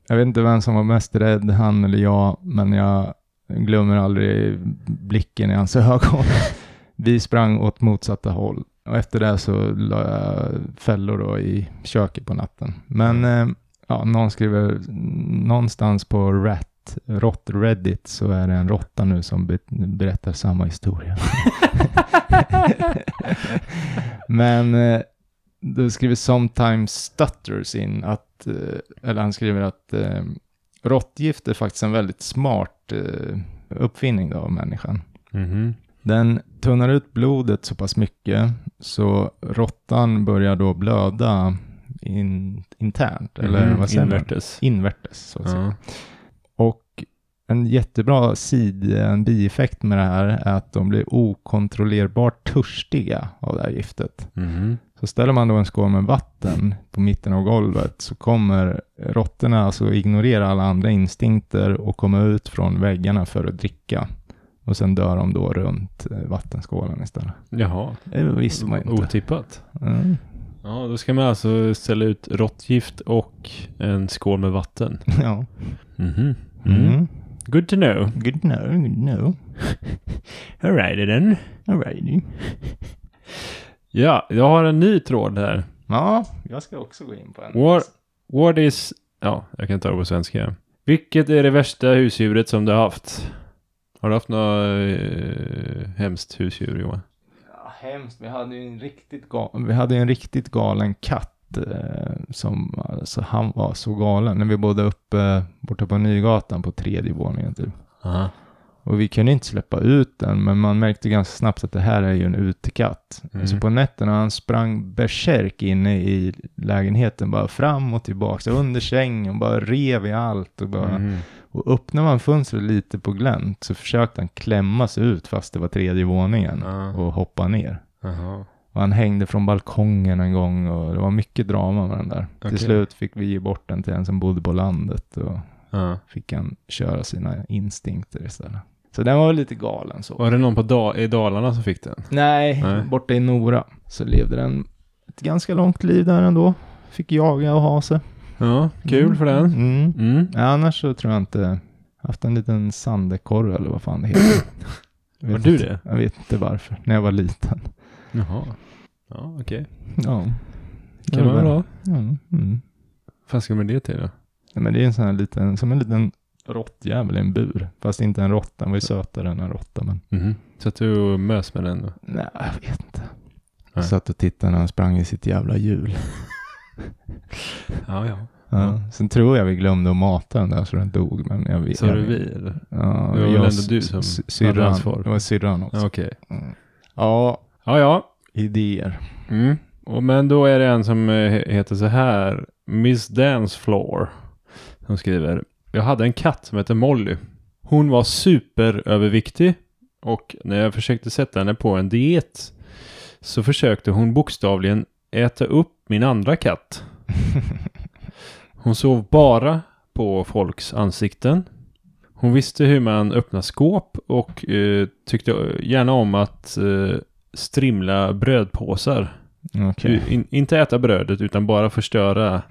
Jag vet inte vem som var mest rädd, han eller jag, men jag glömmer aldrig blicken i hans ögon. Vi sprang åt motsatta håll. Och efter det så la jag fällor då i köket på natten. Men eh, ja, någon skriver någonstans på Rat, Rott Reddit så är det en råtta nu som be- berättar samma historia. Men eh, då skriver Sometimes Stutters in att, eh, eller han skriver att eh, råttgift är faktiskt en väldigt smart eh, uppfinning då av människan. Mhm. Den tunnar ut blodet så pass mycket så råttan börjar då blöda in, internt, eller Mhm, vad säger man? Invärtes. Invärtes, så att säga. Ja. Och en jättebra sid, en bieffekt med det här är att de blir okontrollerbart törstiga av det här giftet. Mhm. Så ställer man då en skål med vatten på mitten av golvet så kommer råttorna alltså ignorera alla andra instinkter och komma ut från väggarna för att dricka. Och sen dör de då runt eh, vattenskålen istället. Jaha. Det visste man inte. Otippat. Mm. Ja, då ska man alltså ställa ut råttgift och en skål med vatten. Ja. Mhm. Mm. Mm. Good to know. Good to know, good to know. Alrighty then. Alrighty. Ja, jag har en ny tråd här. Ja, jag ska också gå in på en. What, what is... Ja, jag kan ta det på svenska. Vilket är det värsta husdjuret som du har haft? Har du haft något eh, hemskt husdjur Johan? Ja, hemskt. Vi hade ju en riktigt, ga- vi hade en riktigt galen katt som, alltså han var så galen. När vi bodde uppe eh, borta på Nygatan på tredje våningen typ. Aha. Och vi kunde inte släppa ut den, men man märkte ganska snabbt att det här är ju en utekatt. Mm. Så på nätterna han sprang berserk inne i lägenheten, bara fram och tillbaka, under sängen, bara rev i allt och bara... Mhm. Och öppnar man fönstret lite på glänt så försökte han klämma sig ut fast det var tredje våningen Ja. och hoppa ner. Aha. Och han hängde från balkongen en gång och det var mycket drama med den där. Okej. Till slut fick vi ge bort den till en som bodde på landet och Ja. fick han köra sina instinkter istället. Så den var lite galen så. Var det någon på da- i Dalarna som fick den? Nej, Nej. borta i Nora så levde den ett ganska långt liv där ändå. Fick jaga och ha sig. Ja, kul för den. Mm. Mm. Ja, annars så tror jag inte haft en liten sandekorre eller vad fan det heter. Var du det? Jag vet inte varför, när jag var liten. Jaha. Ja, okej. Ja. Kan man väl ha. Ja, mm. Vad ska man det till då? Ja, men det är en sån här liten, som en liten råttjävel i en bur. Fast inte en råtta, den var ju sötare än en råtta. Men Mhm. Så att du och mös med den då? nej, jag vet inte. Nej. Jag satt och tittade när han sprang i sitt jävla hjul. Ja, ja. Ja. Sen tror jag vi glömde att mata den där så den dog. Men jag vet. Sa jag du vet- vi eller? Ja, Det var väl ändå du som hade syrran. ansvar. Det var syrran också. Ja, Okej. Mm. Ja, Ja, ja. idéer. Mm. Och, men då är det en som eh, he- heter så här. Miss Dance Floor. Som skriver. Jag hade en katt som hette Molly. Hon var superöverviktig. Och när jag försökte sätta henne på en diet. Så försökte hon bokstavligen äta upp min andra katt. Hon sov bara på folks ansikten. Hon visste hur man öppnar skåp och eh, tyckte gärna om att eh, strimla brödpåsar. Okej. In, inte äta brödet utan bara förstöra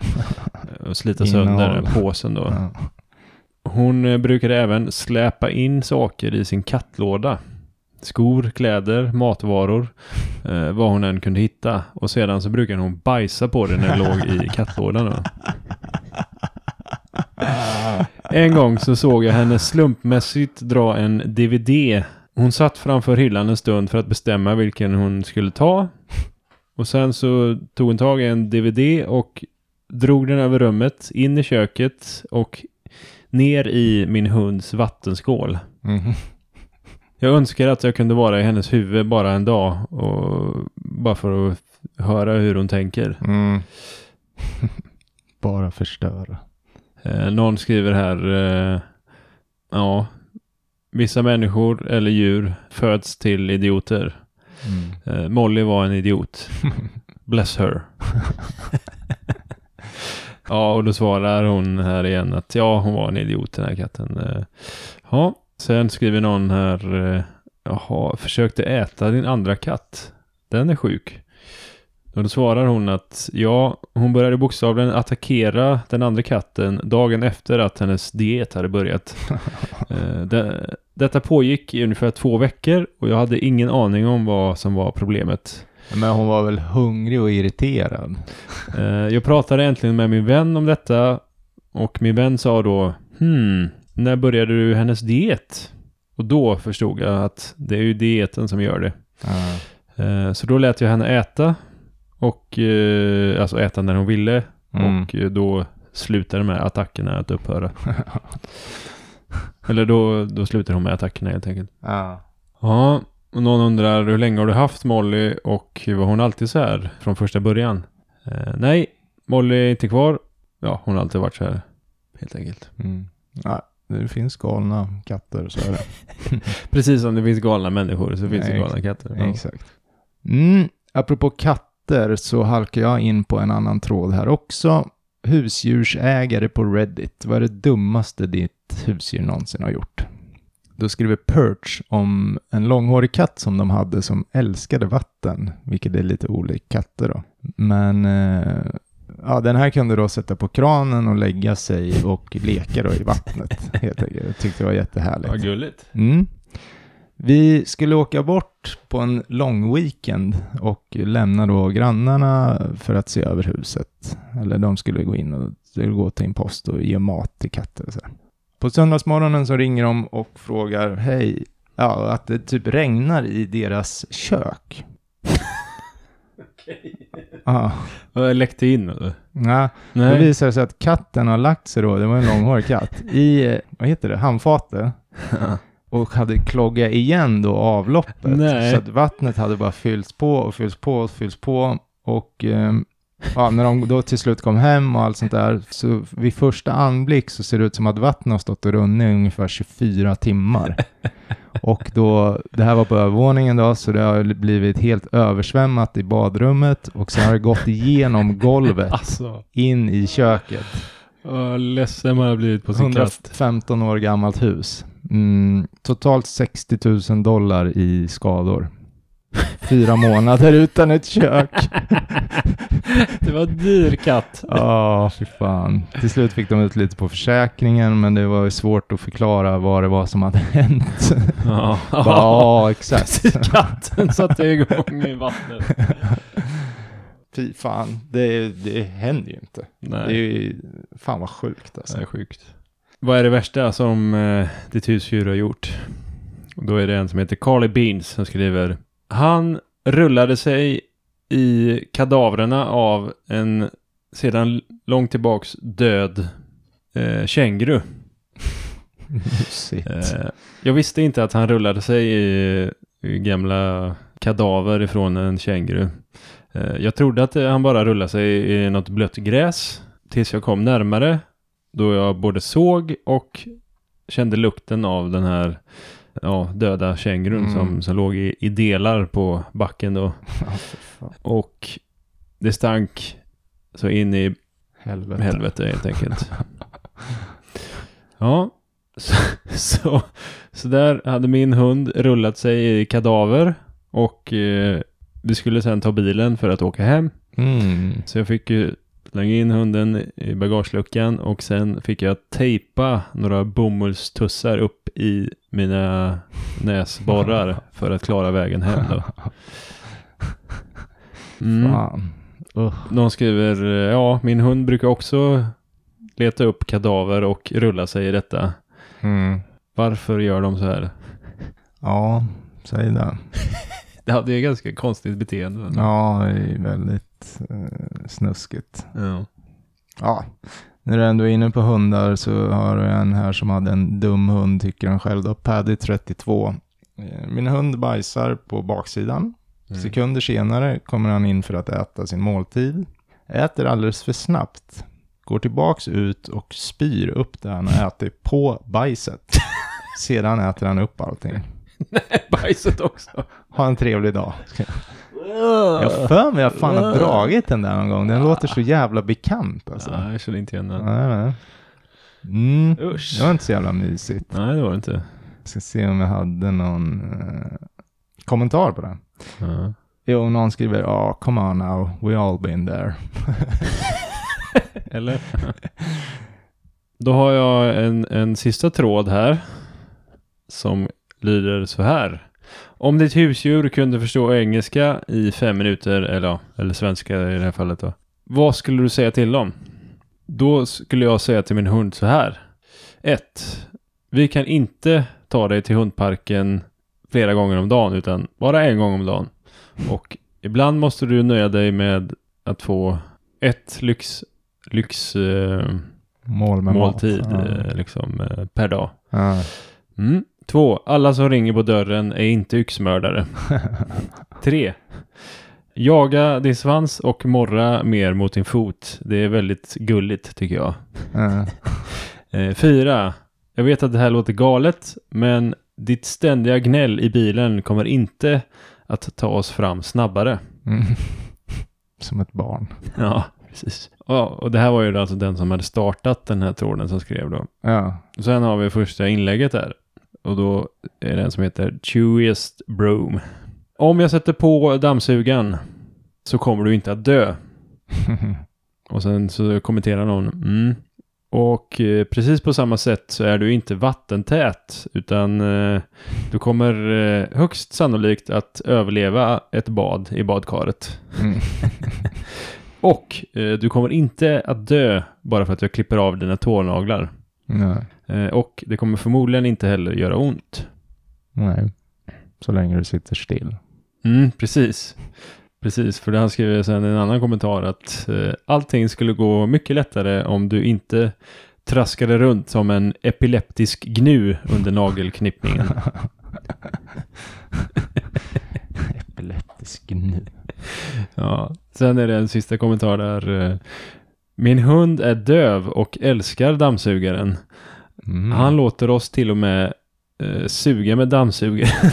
eh, och slita sönder påsen då. Ja. Hon eh, brukade även släpa in saker i sin kattlåda. Skor, kläder, matvaror, eh, vad hon än kunde hitta. Och sedan så brukade hon bajsa på det när det låg i kattlådan. Då. En gång så såg jag henne slumpmässigt dra en DVD. Hon satt framför hyllan en stund för att bestämma vilken hon skulle ta. Och sen så tog hon tag i en DVD och drog den över rummet, in i köket och ner i min hunds vattenskål. Mhm. Jag önskar att jag kunde vara i hennes huvud bara en dag och bara för att höra hur hon tänker. Mm. Bara förstöra. Eh, någon skriver här, eh, ja, vissa människor eller djur föds till idioter. Mm. Eh, Molly var en idiot. Bless her. ja, och då svarar hon här igen att ja, hon var en idiot den här katten. Eh, Ja, sen skriver någon här, eh, jaha, försökte äta din andra katt. Den är sjuk. Och då svarar hon att ja, hon började bokstavligen attackera den andra katten dagen efter att hennes diet hade börjat. Det, detta pågick i ungefär två veckor och jag hade ingen aning om vad som var problemet. Men hon var väl hungrig och irriterad? Eh, jag pratade äntligen med min vän om detta och min vän sa då Hmm, när började du hennes diet? Och då förstod jag att det är ju dieten som gör det. Eh, så då lät jag henne äta och eh, alltså äta när hon ville Mm. och då slutade med attackerna att upphöra. Eller då, då slutade hon med attackerna helt enkelt. ja. Ja, och någon undrar hur länge har du haft Molly och var hon alltid så här från första början? Eh, nej, Molly är inte kvar. Ja, hon har alltid varit så här. Helt enkelt. Mm. ja. Det finns galna katter, så är det. Precis som det finns galna människor så finns det Nej, galna katter. Ja. Exakt. Mm. Apropå katter så halkar jag in på en annan tråd här också. Husdjursägare på Reddit. Vad är det dummaste ditt husdjur någonsin har gjort? Då skriver Perch om en långhårig katt som de hade som älskade vatten, vilket är lite olika katter då. Men eh, ja, den här kunde då sätta på kranen och lägga sig och leka då i vattnet. Helt enkelt. Jag tyckte det var jättehärligt. Ja, gulligt. Mm. Vi skulle åka bort på en lång weekend och lämna då grannarna för att se över huset. Eller de skulle gå in och gå till en post och ge mat till katter. och Så. På söndagsmorgonen så ringer de och frågar, hej, ja, att det typ regnar i deras kök. Ja, Jag läckte in eller? ja. Då Nej. visar det sig att katten har lagt sig då, det var en långhårig katt, i, eh, vad heter det, handfatet. och hade kloggat igen då avloppet. Nej. Så att vattnet hade bara fyllts på och fyllts på och fyllts på. Och ehm, ja, när de då till slut kom hem och allt sånt där, så vid första anblick så ser det ut som att vattnet har stått och runnit i ungefär 24 timmar. Och då, det här var på övervåningen då, så det har blivit helt översvämmat i badrummet och sen har det gått igenom golvet Alltså. in i köket. Vad ledsen man har blivit på sin katt. 115 år gammalt hus. Mm, totalt 60 000 dollar i skador. Fyra månader utan ett kök. Det var dyr katt. Ja, fy fan. Till slut fick de ut lite på försäkringen, men det var ju svårt att förklara vad det var som hade hänt. Ja, Ja, exakt. Katten satte igång i vattnet. Fy fan, det, det händer ju inte. Det är Nej, ju, fan vad sjukt det alltså. är sjukt. Vad är det värsta som eh, ditt husdjur har gjort? Och då är det en som heter Carly Beans som skriver Han rullade sig i kadavrarna av en sedan långt tillbaks död eh, känguru. Eh, jag visste inte att han rullade sig i, i gamla kadaver ifrån en känguru. Eh, jag trodde att han bara rullade sig i något blött gräs tills jag kom närmare då jag både såg och kände lukten av den här ja, döda kängurun Mm. som, som låg i, i delar på backen då. Och det stank så in i Helvete. helvete helt enkelt. Ja, så, så, så där hade min hund rullat sig i kadaver och eh, vi skulle sen ta bilen för att åka hem. Mm. Så jag fick ju slänga in hunden i bagageluckan och sen fick jag tejpa några bomullstussar upp i mina näsborrar för att klara vägen hem då. Mm. Någon skriver, ja, min hund brukar också leta upp kadaver och rulla sig i detta. Mm. Varför gör de så här? Ja, säg det. Det hade ju ganska konstigt beteende. Ja, det är väldigt eh, snuskigt. Ja. Ja, när du ändå är inne på hundar så har du en här som hade en dum hund, tycker han själv då, Paddy 32. Eh, Min hund bajsar på baksidan. Mm. Sekunder senare kommer han in för att äta sin måltid. Äter alldeles för snabbt. Går tillbaks ut och spyr upp det han har ätit på bajset. Sedan äter han upp allting. Bajset också. Ha en trevlig dag. Jag har för mig att jag fan har dragit den där någon gång. Den låter så jävla bekant alltså. Ja, jag känner inte igen den. Nej, nej. Mm. Usch. Det var inte så jävla mysigt. Nej, det var det inte. Jag ska se om jag hade någon eh, kommentar på det. Ja. Jo, någon skriver ja, come on now, we all been there. Eller? Då har jag en, en sista tråd här. Som lyder så här. Om ditt husdjur kunde förstå engelska i fem minuter, eller, ja, eller svenska i det här fallet då. Vad skulle du säga till dem? Då skulle jag säga till min hund så här. 1. Vi kan inte ta dig till hundparken flera gånger om dagen, utan bara en gång om dagen. Och ibland måste du nöja dig med att få ett lyx, lyx eh, Mål måltid mat. eh, liksom, eh, per dag. Ja. Mm. Två, alla som ringer på dörren är inte yxmördare. Tre, jaga din svans och morra mer mot din fot. Det är väldigt gulligt tycker jag. Ja. Eh, fyra, jag vet att det här låter galet, men ditt ständiga gnäll i bilen kommer inte att ta oss fram snabbare. Mm. Som ett barn. Ja, precis. Ja, och det här var ju alltså den som hade startat den här tråden som skrev då. Ja. Sen har vi första inlägget där. Och då är det en som heter Chewiest Broom. Om jag sätter på dammsugaren så kommer du inte att dö. Och sen så kommenterar någon. Mm. Och eh, precis på samma sätt så är du inte vattentät utan eh, du kommer eh, högst sannolikt att överleva ett bad i badkaret. Mm. Och eh, du kommer inte att dö bara för att jag klipper av dina tånaglar. Nej. Eh, och det kommer förmodligen inte heller göra ont. Nej. Så länge du sitter still. Mm, precis. Precis, för han skriver sen en annan kommentar att eh, allting skulle gå mycket lättare om du inte traskade runt som en epileptisk gnu under nagelknippningen. Epileptisk nu. Ja. Sen är det en sista kommentar där. Eh, Min hund är döv och älskar dammsugaren. Mm. Han låter oss till och med eh, suga med dammsugaren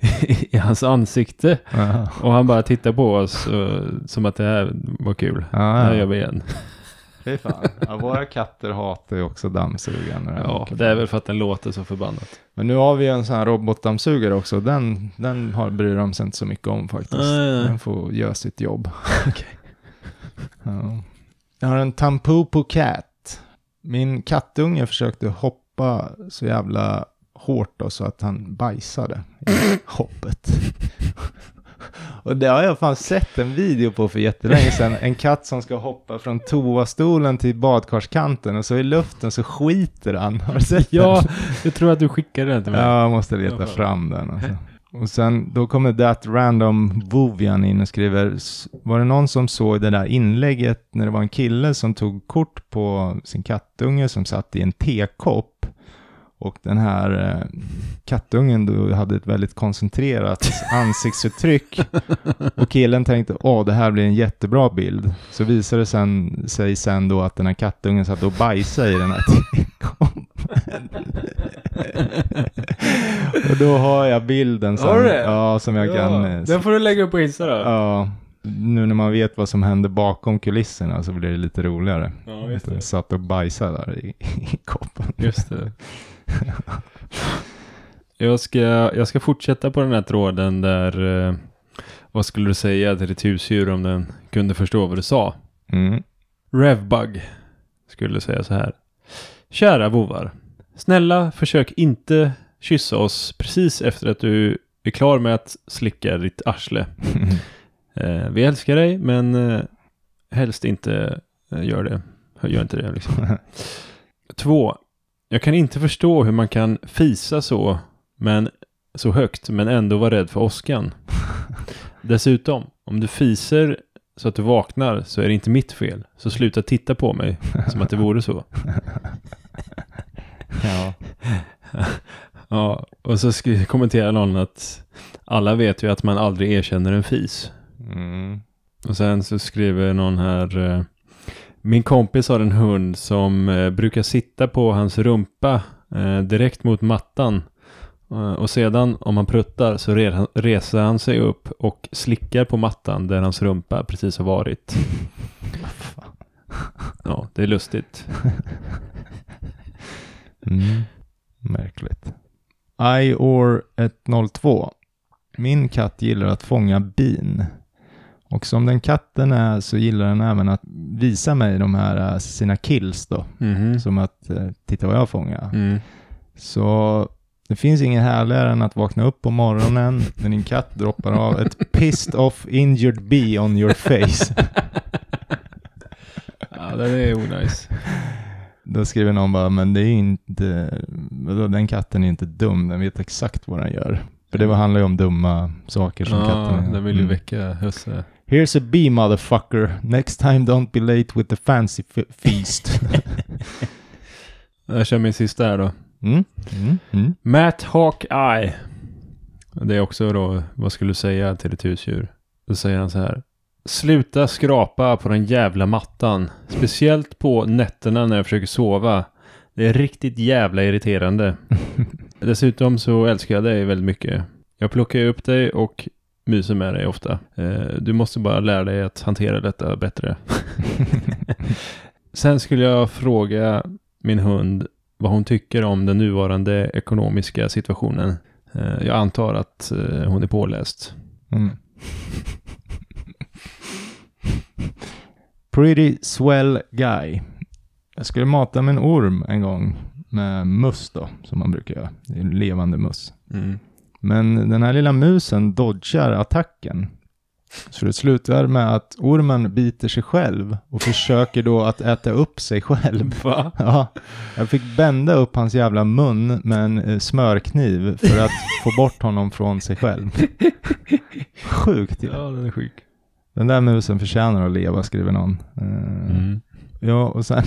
i hans ansikte. Ja. Och han bara tittar på oss eh, som att det här var kul. Det här Ja, gör ja. vi igen. Fy fan. Ja, våra katter hatar ju också dammsugaren. Ja, åker det är väl för att den låter så förbannat. Men nu har vi ju en sån här robotdammsugare också. Den, den har, bryr de sig inte så mycket om faktiskt. Nej, nej. Den får göra sitt jobb. Okej. Ja. Jag har en Tampopo Cat. Min kattunge försökte hoppa så jävla hårt då, så att han bajsade i hoppet. Och det har jag fan sett en video på för jättelänge sedan. En katt som ska hoppa från toastolen till badkarskanten och så i luften så skiter han. Har du sett Ja, den? jag tror att du skickade den till mig. Ja, jag måste leta fram den. Alltså. Och sen då kommer That Random Vovian in och skriver, "S- var det någon som såg det där inlägget när det var en kille som tog kort på sin kattunge som satt i en tekopp och den här eh, kattungen då hade ett väldigt koncentrerat ansiktsuttryck och killen tänkte, åh det här blir en jättebra bild. Så visade det sen, sig sen då att den här kattungen satt och bajsade i den här tekoppen. och då har jag bilden som, ja, som jag kan... eh, den får du lägga upp på Insta då. Ja, nu när man vet vad som händer bakom kulisserna så blir det lite roligare. Ja, just det. satt och bajsade där i, i koppen. Just det. Jag ska, jag ska fortsätta på den här tråden där, eh, vad skulle du säga till ditt husdjur om den kunde förstå vad du sa? Mm. Revbug skulle säga så här. Kära vovar. Snälla försök inte kyssa oss precis efter att du är klar med att slicka ditt arsle. Eh, vi älskar dig men eh, helst inte eh, gör det. Gör inte det liksom. Två. Jag kan inte förstå hur man kan fisa så, men så högt men ändå vara rädd för åskan. Dessutom, om du fiser så att du vaknar så är det inte mitt fel. Så sluta titta på mig som att det vore så. Ja. Ja, och så kommenterar någon att alla vet ju att man aldrig erkänner en fis. Mm. Och sen så skriver någon här eh, Min kompis har en hund som eh, brukar sitta på hans rumpa eh, direkt mot mattan. Och sedan om han pruttar så re- reser han sig upp och slickar på mattan där hans rumpa precis har varit. Ja, det är lustigt. Mm. Märkligt. Ior 102. Min katt gillar att fånga bin. Och som den katten är så gillar den även att visa mig de här eh, sina kills då. Mhm. Som att, eh, titta vad jag fångar. Mm. Så det finns inget härligare än att vakna upp på morgonen när din katt droppar av ett pissed off injured bee on your face. Ja, det är onajs. Då skriver någon bara, men det är inte, vadå, den katten är inte dum, den vet exakt vad den gör. För det var- handlar ju om dumma saker som Ja, katten gör. den vill ju Mm. väcka husse. Here's a bee motherfucker, next time don't be late with the fancy feast. Jag kör min sista här då. mm. Mm. Mm. Matt Hawkeye. Det är också då, vad skulle du säga till ett husdjur? Då säger han så här. Sluta skrapa på den jävla mattan. Speciellt på nätterna när jag försöker sova. Det är riktigt jävla irriterande. Dessutom så älskar jag dig väldigt mycket. Jag plockar upp dig och myser med dig ofta. Eh, Du måste bara lära dig att hantera detta bättre. Sen skulle jag fråga min hund vad hon tycker om den nuvarande ekonomiska situationen. Eh, Jag antar att eh, hon är påläst. Mm. Pretty swell guy. Jag skulle mata med en orm en gång med mus då, som man brukar göra. Det är en levande mus. Men den här lilla musen dodgar attacken. Så det slutar med att ormen biter sig själv och försöker då att äta upp sig själv. Va? Ja, jag fick bända upp hans jävla mun med en eh, smörkniv för att få bort honom från sig själv. Sjukt. Ja. Ja, den är sjuk. Den där musen förtjänar att leva, skriver någon. Eh, Mm. Ja, och sen,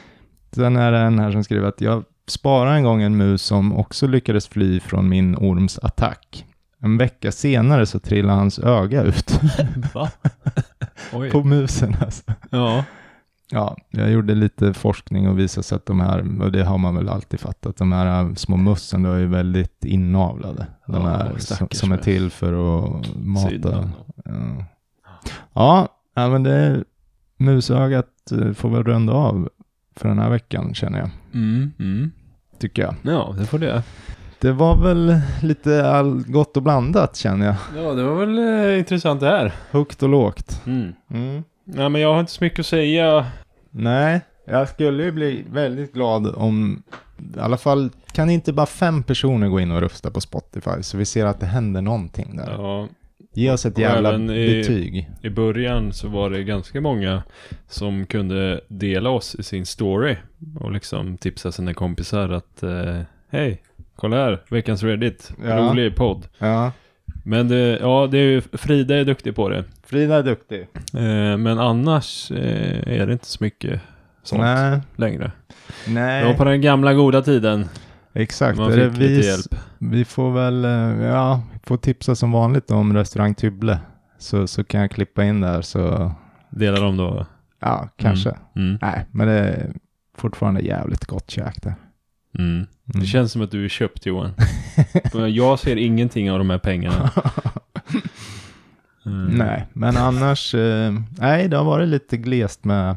sen är det en här som skriver att jag sparade en gång en mus som också lyckades fly från min orms attack. En vecka senare så trillade hans öga ut på musen. Alltså. Ja. Ja, jag gjorde lite forskning och visade sig att de här, och det har man väl alltid fattat, de här små mössen då är ju väldigt inavlade. De Ja, här som, som är till för att mata. Ja. Ja, men det, musögat eh, får väl runda av för den här veckan känner jag, Mm. Mm. tycker jag. Ja, det får det. Det var väl lite all, gott och blandat känner jag. Ja, det var väl eh, intressant det här. Högt och lågt. Mm. Mm. Nej, men jag har inte så mycket att säga. Nej, jag skulle ju bli väldigt glad om i alla fall kan inte bara fem personer gå in och rösta på Spotify så vi ser att det händer någonting där. Ja, Ge oss ett jävla i- betyg. I början så var det ganska många som kunde dela oss i sin story och liksom tipsa sina kompisar att eh, hej, kolla här, veckans Reddit, Ja. rolig podd. Ja, Men det, ja, det är ju, Frida är duktig på det. Frida är duktig. Eh, men annars eh, är det inte så mycket sånt Nej, längre. nej. Det var på den gamla goda tiden. Exakt. Man Är det fick lite vi, hjälp. Vi får väl, eh, ja, får tipsa som vanligt om restaurang Tybble. Så, så kan jag klippa in där så, Delar de då? ja, kanske. Mm. Nej, men det är fortfarande jävligt gott käk där. Mm. Det Mm. känns som att du är köpt Johan. Jag ser ingenting av de här pengarna. Mm. Nej, men annars, eh, nej, det har varit lite glest med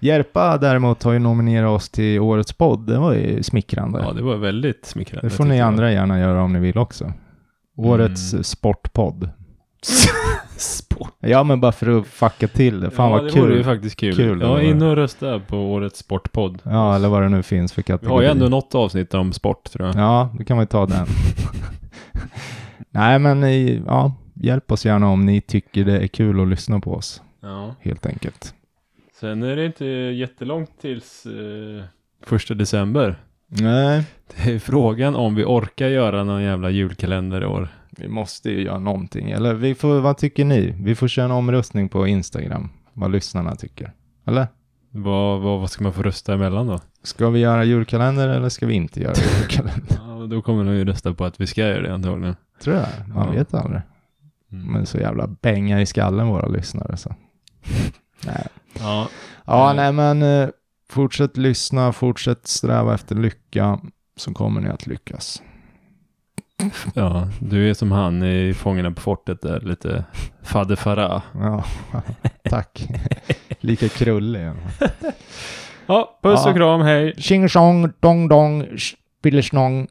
Järpa däremot har ju nominerat oss till årets podd. Det var ju smickrande. Ja, det var väldigt smickrande. det får ni andra gärna göra om ni vill också. Årets Mm. sportpodd. Sport. Ja, men bara för att fucka till det. Fan ja, vad det kul. vore ju faktiskt kul. Kul, ja, in och rösta på årets sportpodd. Ja, eller vad det nu finns för Vi har kategori. ju ändå något avsnitt om sport tror jag. Ja, då kan ju ta den. Nej, men ja, hjälp oss gärna om ni tycker det är kul att lyssna på oss, Ja. helt enkelt. Sen är det inte jättelångt tills eh, första december. Nej, Det är frågan om vi orkar göra någon jävla julkalender i år. vi måste ju göra någonting. Eller vi får, vad tycker ni? Vi får köra en omröstning på Instagram, vad lyssnarna tycker. Eller? Vad, vad, vad ska man få rösta emellan då? Ska vi göra julkalender eller ska vi inte göra julkalender? Ja, då kommer de ju rösta på att vi ska göra det antagligen. Tror jag. Man Ja. vet aldrig. Mm. Men så jävla bänga i skallen våra lyssnare så. nej. Ja, Ja, nej men eh, fortsätt lyssna, fortsätt sträva efter lycka så kommer ni att lyckas. ja, du är som han i Fångarna på fortet där, lite fadder Farah. Ja, tack. Lika krullig. ja. Puss Ja. och kram, hej! Tjing tjong, dong dong, spillesnong.